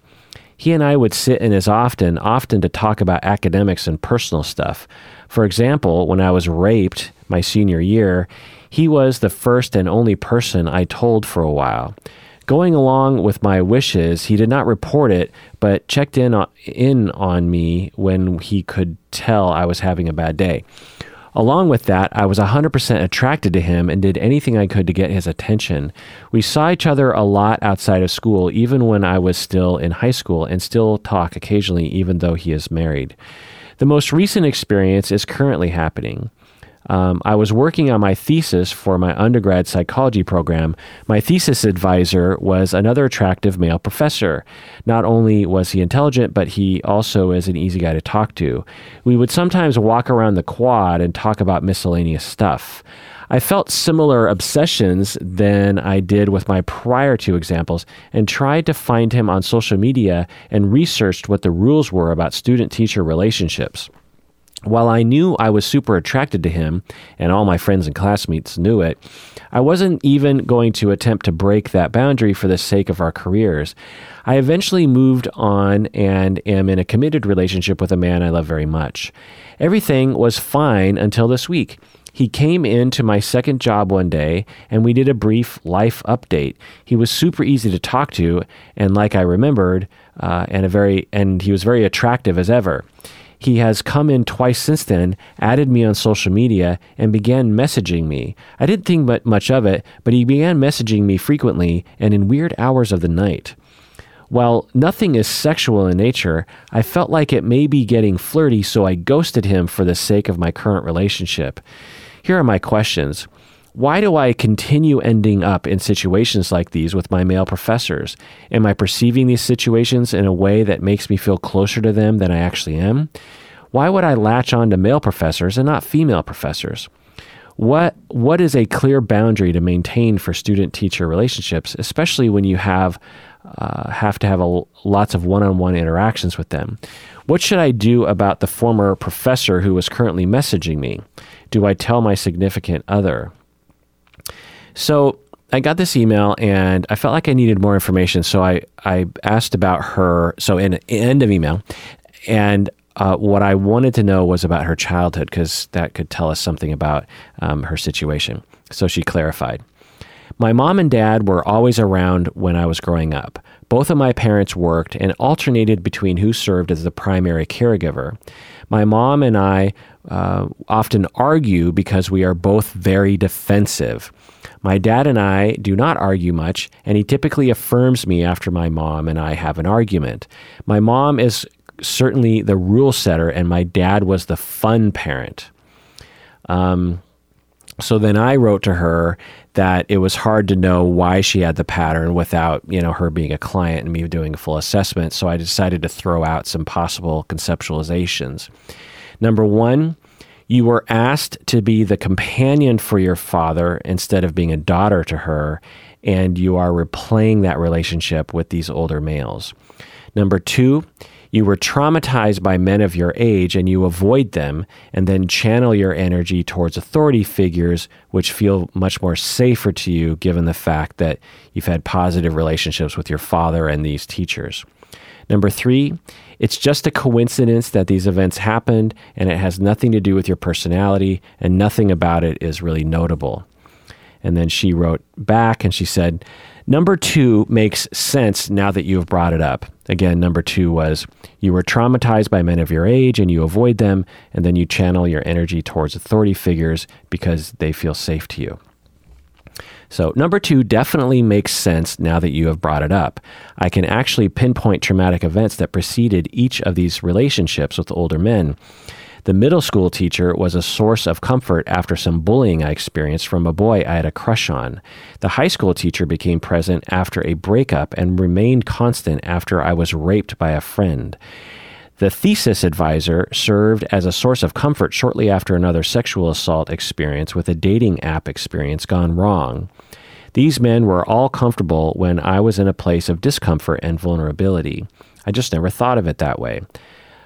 He and I would sit in as often, often to talk about academics and personal stuff. For example, when I was raped my senior year, he was the first and only person I told for a while. Going along with my wishes, he did not report it, but checked in on, in on me when he could tell I was having a bad day. Along with that, I was 100% attracted to him and did anything I could to get his attention. We saw each other a lot outside of school, even when I was still in high school, and still talk occasionally, even though he is married. The most recent experience is currently happening. Um, I was working on my thesis for my undergrad psychology program. My thesis advisor was another attractive male professor. Not only was he intelligent, but he also is an easy guy to talk to. We would sometimes walk around the quad and talk about miscellaneous stuff. I felt similar obsessions than I did with my prior two examples and tried to find him on social media and researched what the rules were about student teacher relationships. While I knew I was super attracted to him, and all my friends and classmates knew it, I wasn't even going to attempt to break that boundary for the sake of our careers. I eventually moved on and am in a committed relationship with a man I love very much. Everything was fine until this week. He came into my second job one day and we did a brief life update. He was super easy to talk to and like I remembered, uh, and a very and he was very attractive as ever. He has come in twice since then, added me on social media, and began messaging me. I didn't think much of it, but he began messaging me frequently and in weird hours of the night. While nothing is sexual in nature, I felt like it may be getting flirty, so I ghosted him for the sake of my current relationship. Here are my questions. Why do I continue ending up in situations like these with my male professors? Am I perceiving these situations in a way that makes me feel closer to them than I actually am? Why would I latch on to male professors and not female professors? What what is a clear boundary to maintain for student teacher relationships, especially when you have uh, have to have a, lots of one on one interactions with them. What should I do about the former professor who is currently messaging me? Do I tell my significant other? So I got this email and I felt like I needed more information. So I, I asked about her. So, in end of email, and uh, what I wanted to know was about her childhood because that could tell us something about um, her situation. So she clarified. My mom and dad were always around when I was growing up. Both of my parents worked and alternated between who served as the primary caregiver. My mom and I uh, often argue because we are both very defensive. My dad and I do not argue much, and he typically affirms me after my mom and I have an argument. My mom is certainly the rule setter, and my dad was the fun parent. Um, so then I wrote to her that it was hard to know why she had the pattern without, you know, her being a client and me doing a full assessment. So I decided to throw out some possible conceptualizations. Number one, you were asked to be the companion for your father instead of being a daughter to her, and you are replaying that relationship with these older males. Number two, you were traumatized by men of your age and you avoid them and then channel your energy towards authority figures, which feel much more safer to you given the fact that you've had positive relationships with your father and these teachers. Number three, it's just a coincidence that these events happened and it has nothing to do with your personality and nothing about it is really notable. And then she wrote back and she said, Number two makes sense now that you have brought it up. Again, number two was you were traumatized by men of your age and you avoid them, and then you channel your energy towards authority figures because they feel safe to you. So, number two definitely makes sense now that you have brought it up. I can actually pinpoint traumatic events that preceded each of these relationships with older men. The middle school teacher was a source of comfort after some bullying I experienced from a boy I had a crush on. The high school teacher became present after a breakup and remained constant after I was raped by a friend. The thesis advisor served as a source of comfort shortly after another sexual assault experience with a dating app experience gone wrong. These men were all comfortable when I was in a place of discomfort and vulnerability. I just never thought of it that way.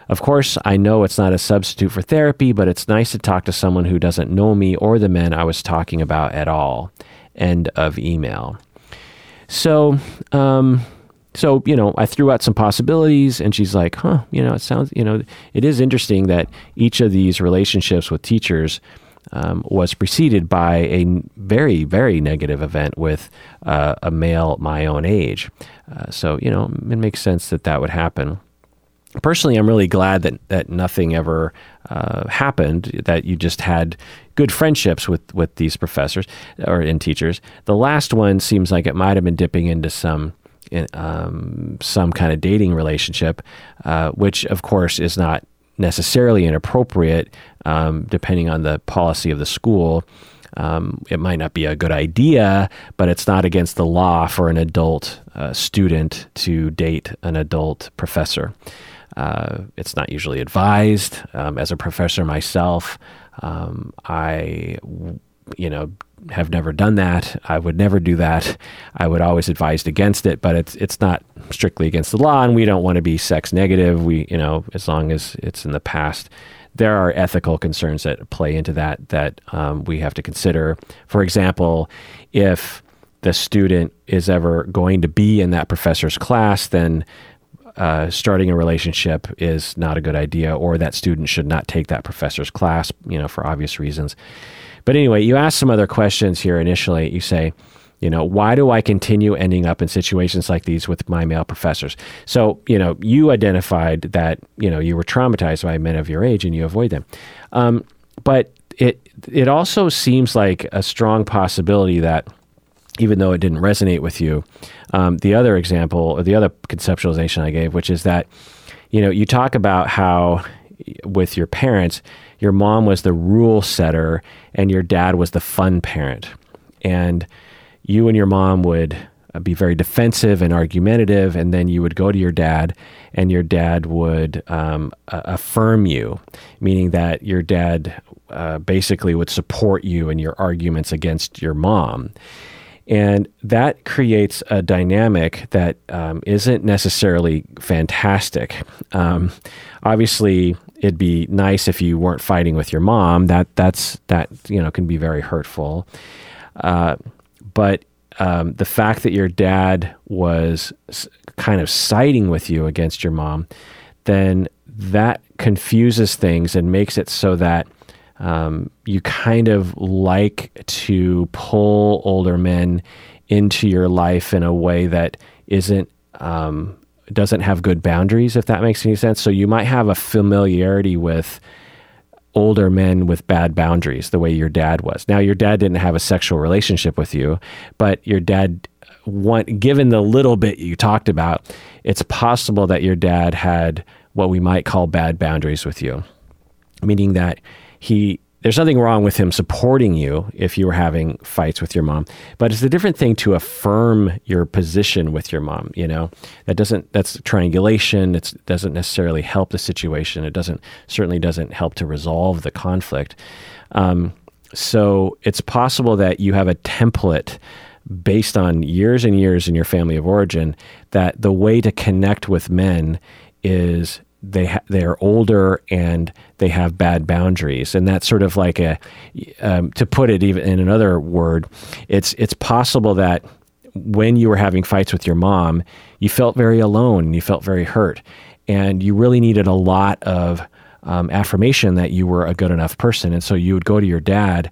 Of course, I know it's not a substitute for therapy, but it's nice to talk to someone who doesn't know me or the men I was talking about at all. End of email. So, um, so you know, I threw out some possibilities, and she's like, "Huh, you know, it sounds, you know, it is interesting that each of these relationships with teachers." Um, was preceded by a very, very negative event with uh, a male my own age. Uh, so, you know, it makes sense that that would happen personally, I'm really glad that that nothing ever uh, happened. That you just had good friendships with with these professors or in teachers. The last one seems like it might have been dipping into some. Um, some kind of dating relationship, uh, which of course is not necessarily inappropriate, um, depending on the policy of the school. Um, it might not be a good idea, but it's not against the law for an adult uh, student to date an adult professor. Uh, it's not usually advised. Um, as a professor myself, um, I, you know, have never done that. I would never do that. I would always advise against it, but it's it's not strictly against the law, and we don't want to be sex negative. We, you know, as long as it's in the past, there are ethical concerns that play into that that um, we have to consider. For example, if the student is ever going to be in that professor's class, then uh, starting a relationship is not a good idea, or that student should not take that professor's class, you know, for obvious reasons. But anyway, you ask some other questions here initially. You say, you know, why do I continue ending up in situations like these with my male professors? So, you know, you identified that, you know, you were traumatized by men of your age and you avoid them. Um, but it it also seems like a strong possibility that even though it didn't resonate with you, um, the other example or the other conceptualization I gave, which is that, you know, you talk about how with your parents, your mom was the rule setter and your dad was the fun parent. And you and your mom would uh, be very defensive and argumentative, and then you would go to your dad, and your dad would um, affirm you, meaning that your dad uh, basically would support you in your arguments against your mom. And that creates a dynamic that um, not necessarily fantastic. Um, obviously, it'd be nice if you weren't fighting with your mom. That that's that you know can be very hurtful. Uh, but um, the fact that your dad was kind of siding with you against your mom, then that confuses things and makes it so that um, you kind of like to pull older men into your life in a way that isn't um, doesn't have good boundaries, if that makes any sense. So you might have a familiarity with older men with bad boundaries, the way your dad was. Now, your dad didn't have a sexual relationship with you, but your dad, want, given the little bit you talked about, it's possible that your dad had what we might call bad boundaries with you, meaning that he there's nothing wrong with him supporting you if you were having fights with your mom but it's a different thing to affirm your position with your mom you know? That doesn't that's triangulation. It doesn't necessarily help the situation. It doesn't certainly doesn't help to resolve the conflict. Um, so it's possible that you have a template based on years and years in your family of origin that the way to connect with men is they ha- they are older and they have bad boundaries, and that's sort of like a um, to put it even in another word, it's it's possible that when you were having fights with your mom, you felt very alone, you felt very hurt, and you really needed a lot of um, affirmation that you were a good enough person, and so you would go to your dad,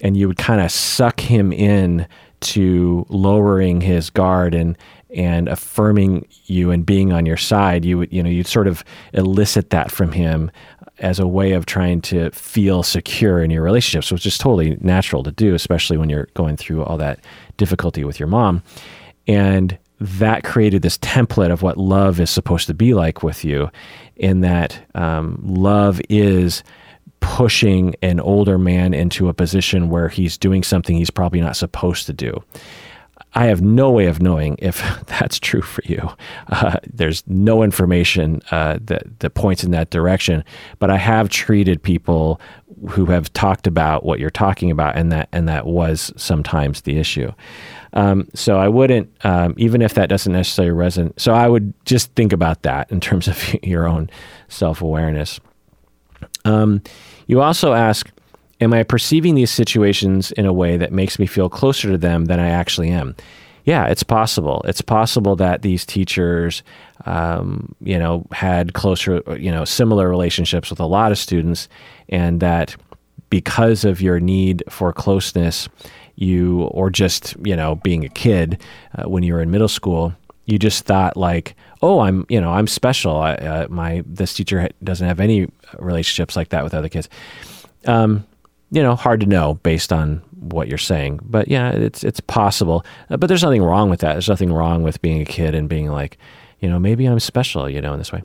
and you would kind of suck him in to lowering his guard and and affirming you and being on your side, you would, you know, you'd sort of elicit that from him as a way of trying to feel secure in your relationships, which is totally natural to do, especially when you're going through all that difficulty with your mom. And that created this template of what love is supposed to be like with you, in that um, love is pushing an older man into a position where he's doing something he's probably not supposed to do. I have no way of knowing if (laughs) that's true for you. Uh, there's no information uh, that, that points in that direction, but I have treated people who have talked about what you're talking about, and that and that was sometimes the issue. Um, so I wouldn't, um, even if that doesn't necessarily resonate. So I would just think about that in terms of (laughs) your own self awareness. Um, you also ask Am I perceiving these situations in a way that makes me feel closer to them than I actually am? Yeah, it's possible. It's possible that these teachers, um, you know, had closer, you know, similar relationships with a lot of students, and that because of your need for closeness, you, or just, you know, being a kid uh, when you were in middle school, you just thought like, oh, I'm, you know, I'm special. I, uh, my this teacher doesn't have any relationships like that with other kids. Um, you know, hard to know based on what you're saying. But yeah, it's it's possible. Uh, but there's nothing wrong with that. There's nothing wrong with being a kid and being like, you know, maybe I'm special, you know, in this way.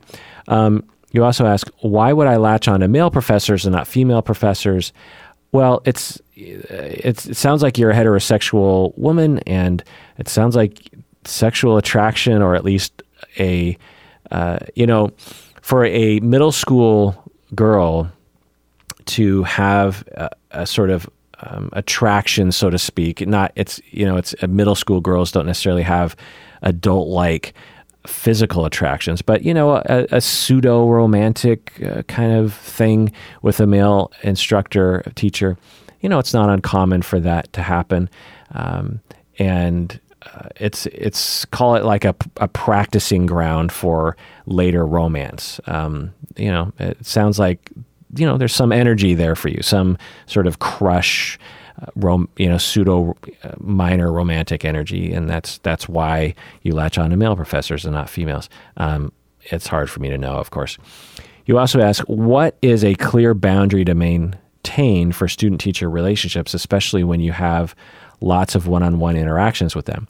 Um, you also ask, why would I latch on to male professors and not female professors? Well, it's, it's it sounds like you're a heterosexual woman, and it sounds like sexual attraction, or at least a, uh, you know, for a middle school girl to have a, a sort of um, attraction, so to speak. Not it's you know it's uh, middle school girls don't necessarily have adult like physical attractions, but you know, a, a pseudo romantic uh, kind of thing with a male instructor, teacher, you know, it's not uncommon for that to happen. Um, and uh, it's it's call it like a, a practicing ground for later romance. Um, you know, it sounds like you know there's some energy there for you, some sort of crush, uh, rom, you know, pseudo uh, minor romantic energy, and that's that's why you latch on to male professors and not females. Um, it's hard for me to know, of course. You also ask, what is a clear boundary to maintain for student teacher relationships, especially when you have lots of one on one interactions with them?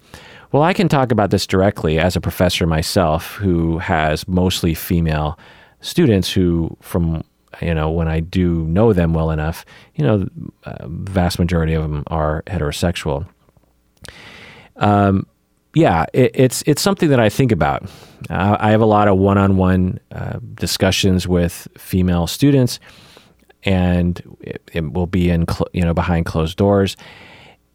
Well, I can talk about this directly as a professor myself who has mostly female students who, from you know, when I do know them well enough, you know, uh, vast majority of them are heterosexual. Um, yeah, it, it's it's something that I think about. Uh, I have a lot of one-on-one uh, discussions with female students, and it, it will be in cl- you know behind closed doors.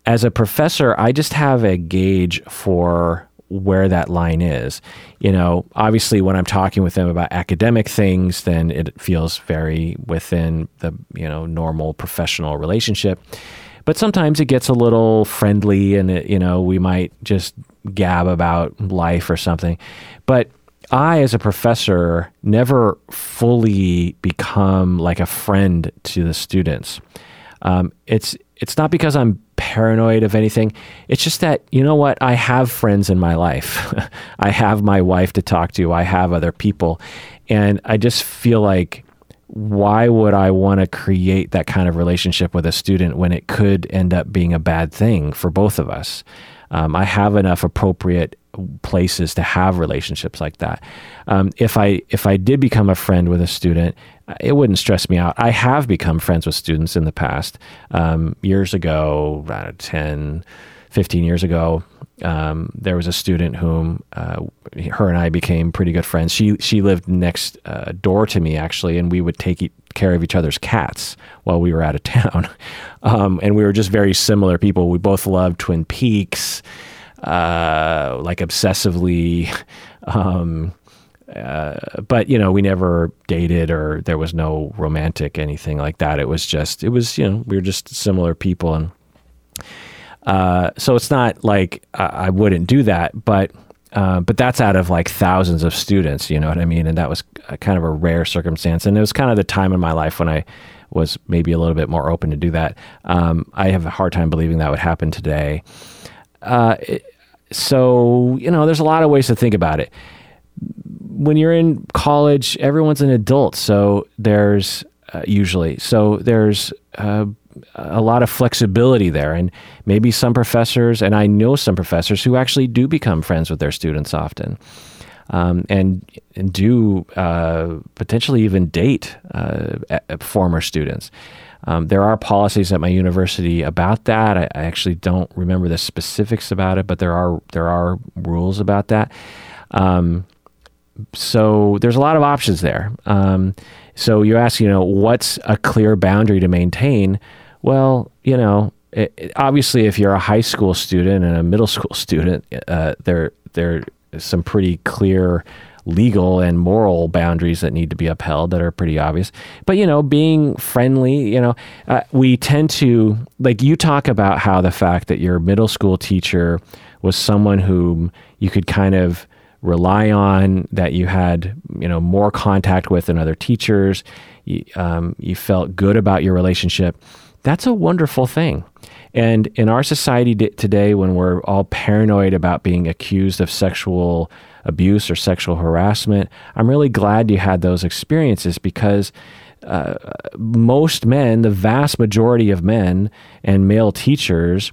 As a professor, I just have a gauge for where that line is. You know, obviously, when I'm talking with them about academic things, then it feels very within the you know normal professional relationship. But sometimes it gets a little friendly, and it, you know, we might just gab about life or something. But I, as a professor, never fully become like a friend to the students. Um, it's it's not because I'm paranoid of anything. It's just that, you know what? I have friends in my life. (laughs) I have my wife to talk to. I have other people. And I just feel like, why would I want to create that kind of relationship with a student when it could end up being a bad thing for both of us? Um, I have enough appropriate places to have relationships like that. Um, if I if I did become a friend with a student, it wouldn't stress me out. I have become friends with students in the past. Um, years ago, uh, 10, 15 years ago, um, there was a student whom uh, her and I became pretty good friends. She she lived next uh, door to me actually, and we would take e- care of each other's cats while we were out of (laughs) town. Um, and we were just very similar people. We both loved Twin Peaks uh, like obsessively. (laughs) Um, uh, but you know, we never dated or there was no romantic anything like that. It was just, it was, you know, we were just similar people. And uh, so it's not like I, I wouldn't do that, but uh, but that's out of like thousands of students, you know what I mean? And that was kind of a rare circumstance. And it was kind of the time in my life when I was maybe a little bit more open to do that. Um, I have a hard time believing that would happen today. Uh, it, so, you know, there's a lot of ways to think about it. When you're in college, everyone's an adult. So there's uh, usually, so there's uh, a lot of flexibility there. And maybe some professors, and I know some professors who actually do become friends with their students often. Um, and, and do uh, potentially even date uh, former students. Um, there are policies at my university about that. I, I, actually don't remember the specifics about it, but there are there are rules about that. Um, so there's a lot of options there. Um, so you ask, you know, what's a clear boundary to maintain? Well, you know, it, it, obviously, if you're a high school student and a middle school (laughs) student, uh, there there some pretty clear legal and moral boundaries that need to be upheld that are pretty obvious. But, you know, being friendly, you know, uh, we tend to, like, you talk about how the fact that your middle school teacher was someone whom you could kind of rely on, that you had, you know, more contact with than other teachers. You, um, you felt good about your relationship. That's a wonderful thing. And in our society today, when we're all paranoid about being accused of sexual abuse or sexual harassment. I'm really glad you had those experiences because uh, most men, the vast majority of men and male teachers,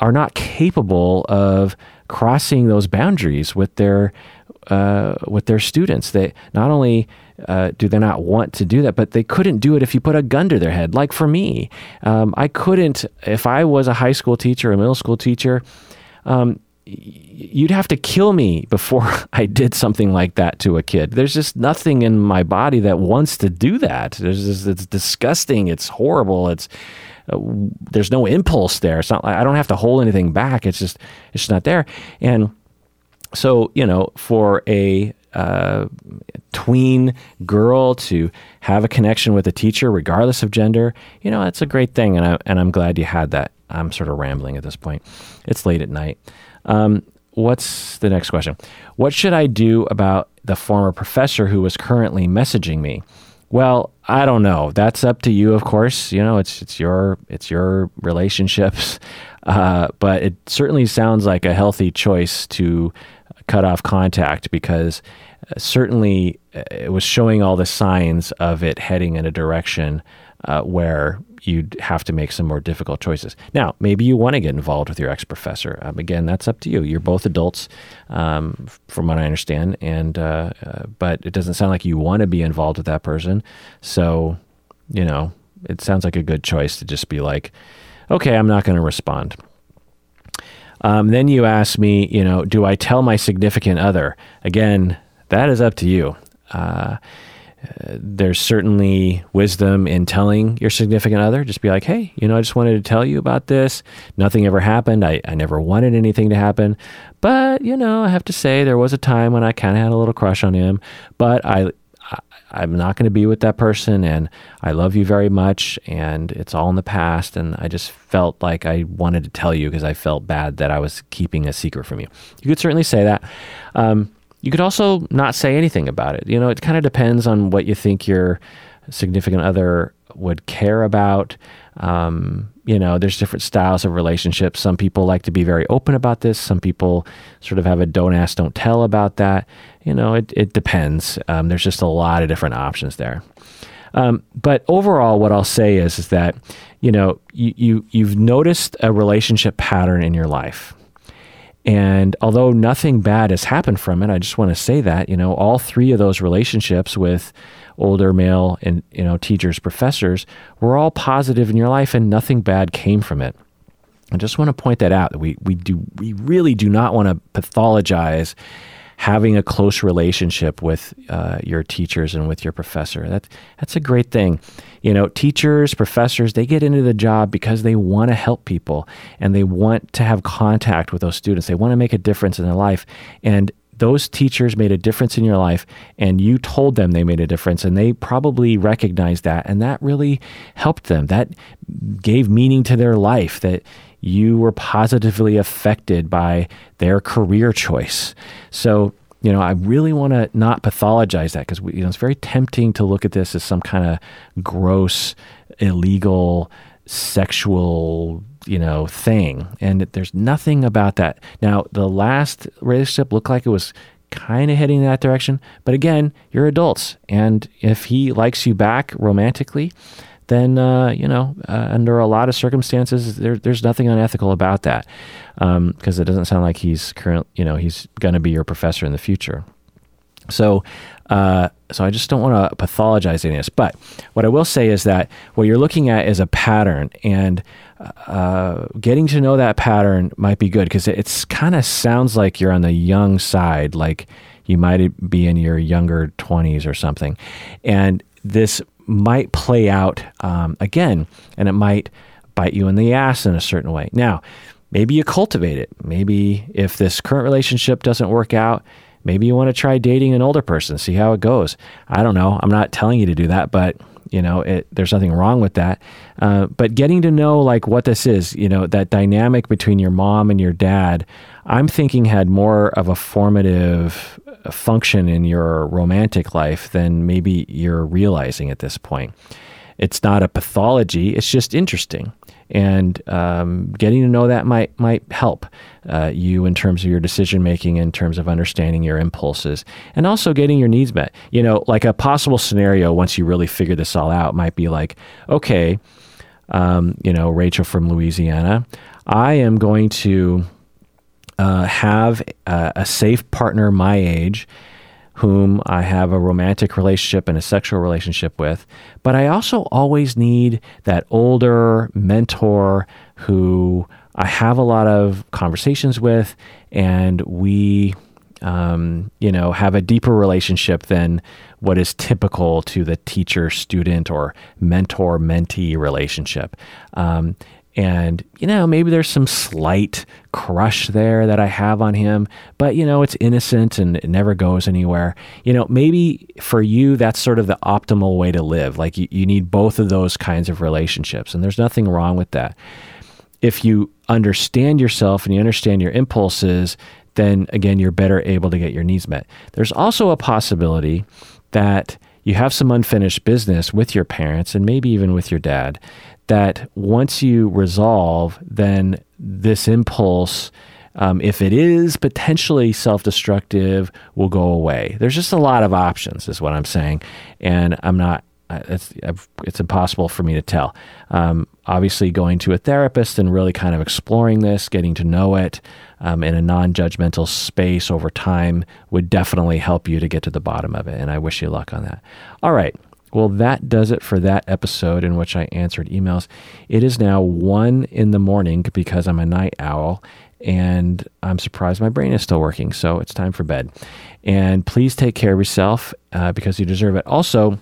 are not capable of crossing those boundaries with their uh, with their students. They not only uh, do they not want to do that, but they couldn't do it if you put a gun to their head. Like for me, um, I couldn't if I was a high school teacher, a middle school teacher. Um, you'd have to kill me before (laughs) I did something like that to a kid. There's just nothing in my body that wants to do that. There's just, it's disgusting. It's horrible. It's uh, there's no impulse there. It's not like I don't have to hold anything back. It's just it's just not there. And so you know, for a uh, tween girl to have a connection with a teacher, regardless of gender, you know, that's a great thing, and I and I'm glad you had that. I'm sort of rambling at this point. It's late at night. Um, what's the next question? What should I do about the former professor who was currently messaging me? Well, I don't know. That's up to you, of course. You know, it's it's your it's your relationships, (laughs) uh, but it certainly sounds like a healthy choice to cut off contact because uh, certainly uh, it was showing all the signs of it heading in a direction uh, where you'd have to make some more difficult choices. Now, maybe you want to get involved with your ex professor. Um, again, that's up to you. You're both adults, um, from what I understand, and uh, uh, but it doesn't sound like you want to be involved with that person. So, you know, it sounds like a good choice to just be like, okay, I'm not going to respond. Um, then you ask me, you know, do I tell my significant other? Again, that is up to you. Uh, there's certainly wisdom in telling your significant other. Just be like, hey, you know, I just wanted to tell you about this. Nothing ever happened. I, I never wanted anything to happen. But, you know, I have to say there was a time when I kind of had a little crush on him. But I, I I'm not going to be with that person. And I love you very much. And it's all in the past. And I just felt like I wanted to tell you because I felt bad that I was keeping a secret from you. You could certainly say that. Um, you could also not say anything about it. You know, it kind of depends on what you think your significant other would care about. Um, you know, there's different styles of relationships. Some people like to be very open about this. Some people sort of have a don't ask, don't tell about that. You know, it, it depends. Um, there's just a lot of different options there. Um, but overall, what I'll say is, is that, you know, you, you, you've noticed a relationship pattern in your life. And although nothing bad has happened from it, I just want to say that, you know, all three of those relationships with older male and, you know, teachers, professors were all positive in your life and nothing bad came from it. I just want to point that out. We, we do, we really do not want to pathologize having a close relationship with uh, your teachers and with your professor. That, that's a great thing. You know, teachers, professors, they get into the job because they want to help people and they want to have contact with those students. They want to make a difference in their life. And those teachers made a difference in your life and you told them they made a difference and they probably recognized that and that really helped them that gave meaning to their life that you were positively affected by their career choice. So, you know, I really want to not pathologize that because you know it's very tempting to look at this as some kind of gross, illegal, sexual, you know, thing. And there's nothing about that. Now, the last relationship looked like it was kind of heading in that direction, but again, you're adults, and if he likes you back romantically, then uh, you know, uh, under a lot of circumstances, there, there's nothing unethical about that because um, it doesn't sound like he's current. You know, he's going to be your professor in the future. So, uh, so I just don't want to pathologize any of this. But what I will say is that what you're looking at is a pattern, and uh, getting to know that pattern might be good because it, it's kind of sounds like you're on the young side, like you might be in your younger 20s or something, and this might play out um, again, and it might bite you in the ass in a certain way. Now, maybe you cultivate it. Maybe if this current relationship doesn't work out, maybe you want to try dating an older person, see how it goes. I don't know. I'm not telling you to do that, but you know, it, there's nothing wrong with that. Uh, but getting to know like what this is, you know, that dynamic between your mom and your dad, I'm thinking had more of a formative function in your romantic life than maybe you're realizing at this point. It's not a pathology, it's just interesting. And um, getting to know that might might help uh, you in terms of your decision making, in terms of understanding your impulses, and also getting your needs met. You know, like a possible scenario once you really figure this all out might be like, okay, um, you know, Rachel from Louisiana, I am going to uh, have a, a safe partner my age whom I have a romantic relationship and a sexual relationship with. But I also always need that older mentor who I have a lot of conversations with, and we, um, you know, have a deeper relationship than what is typical to the teacher student or mentor mentee relationship. Um, And, you know, maybe there's some slight crush there that I have on him, but, you know, it's innocent and it never goes anywhere. You know, maybe for you, that's sort of the optimal way to live. Like you, you need both of those kinds of relationships, and there's nothing wrong with that. If you understand yourself and you understand your impulses, then again, you're better able to get your needs met. There's also a possibility that you have some unfinished business with your parents and maybe even with your dad that once you resolve, then this impulse, um, if it is potentially self destructive, will go away. There's just a lot of options, is what I'm saying. And I'm not, it's, it's impossible for me to tell. Um, obviously, going to a therapist and really kind of exploring this, getting to know it um, in a non judgmental space over time would definitely help you to get to the bottom of it. And I wish you luck on that. All right. Well, that does it for that episode in which I answered emails. It is now one in the morning because I'm a night owl and I'm surprised my brain is still working. So it's time for bed. And please take care of yourself uh, because you deserve it. Also,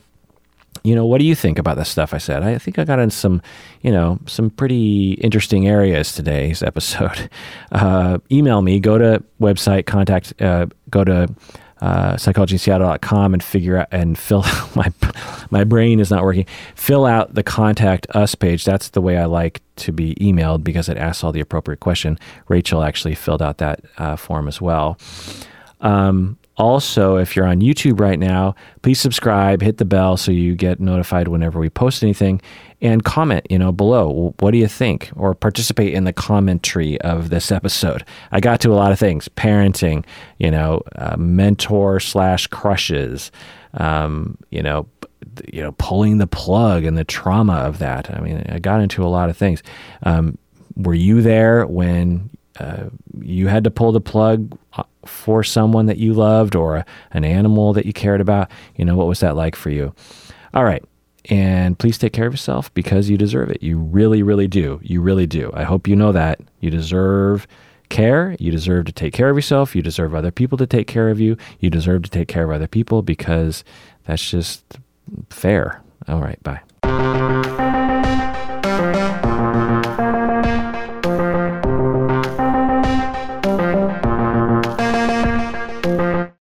you know, what do you think about the stuff I said? I think I got in some, you know, some pretty interesting areas today's episode. (laughs) Uh, email me, go to website, contact, uh, go to uh, psychologyinseattle.com and figure out and fill (laughs) my my brain is not working. Fill out the contact us page. That's the way I like to be emailed because it asks all the appropriate question. Rachel actually filled out that uh, form as well. Um, also, if you're on YouTube right now, please subscribe, hit the bell so you get notified whenever we post anything, and comment, you know, below. What do you think? Or participate in the commentary of this episode. I got to a lot of things: parenting, you know, uh, mentor slash crushes, um, you know, you know, pulling the plug and the trauma of that. I mean, I got into a lot of things. Um, were you there when uh, you had to pull the plug uh, for someone that you loved or a, an animal that you cared about? You know, what was that like for you? All right. And please take care of yourself because you deserve it. You really, really do. You really do. I hope you know that. You deserve care. You deserve to take care of yourself. You deserve other people to take care of you. You deserve to take care of other people because that's just fair. All right. Bye.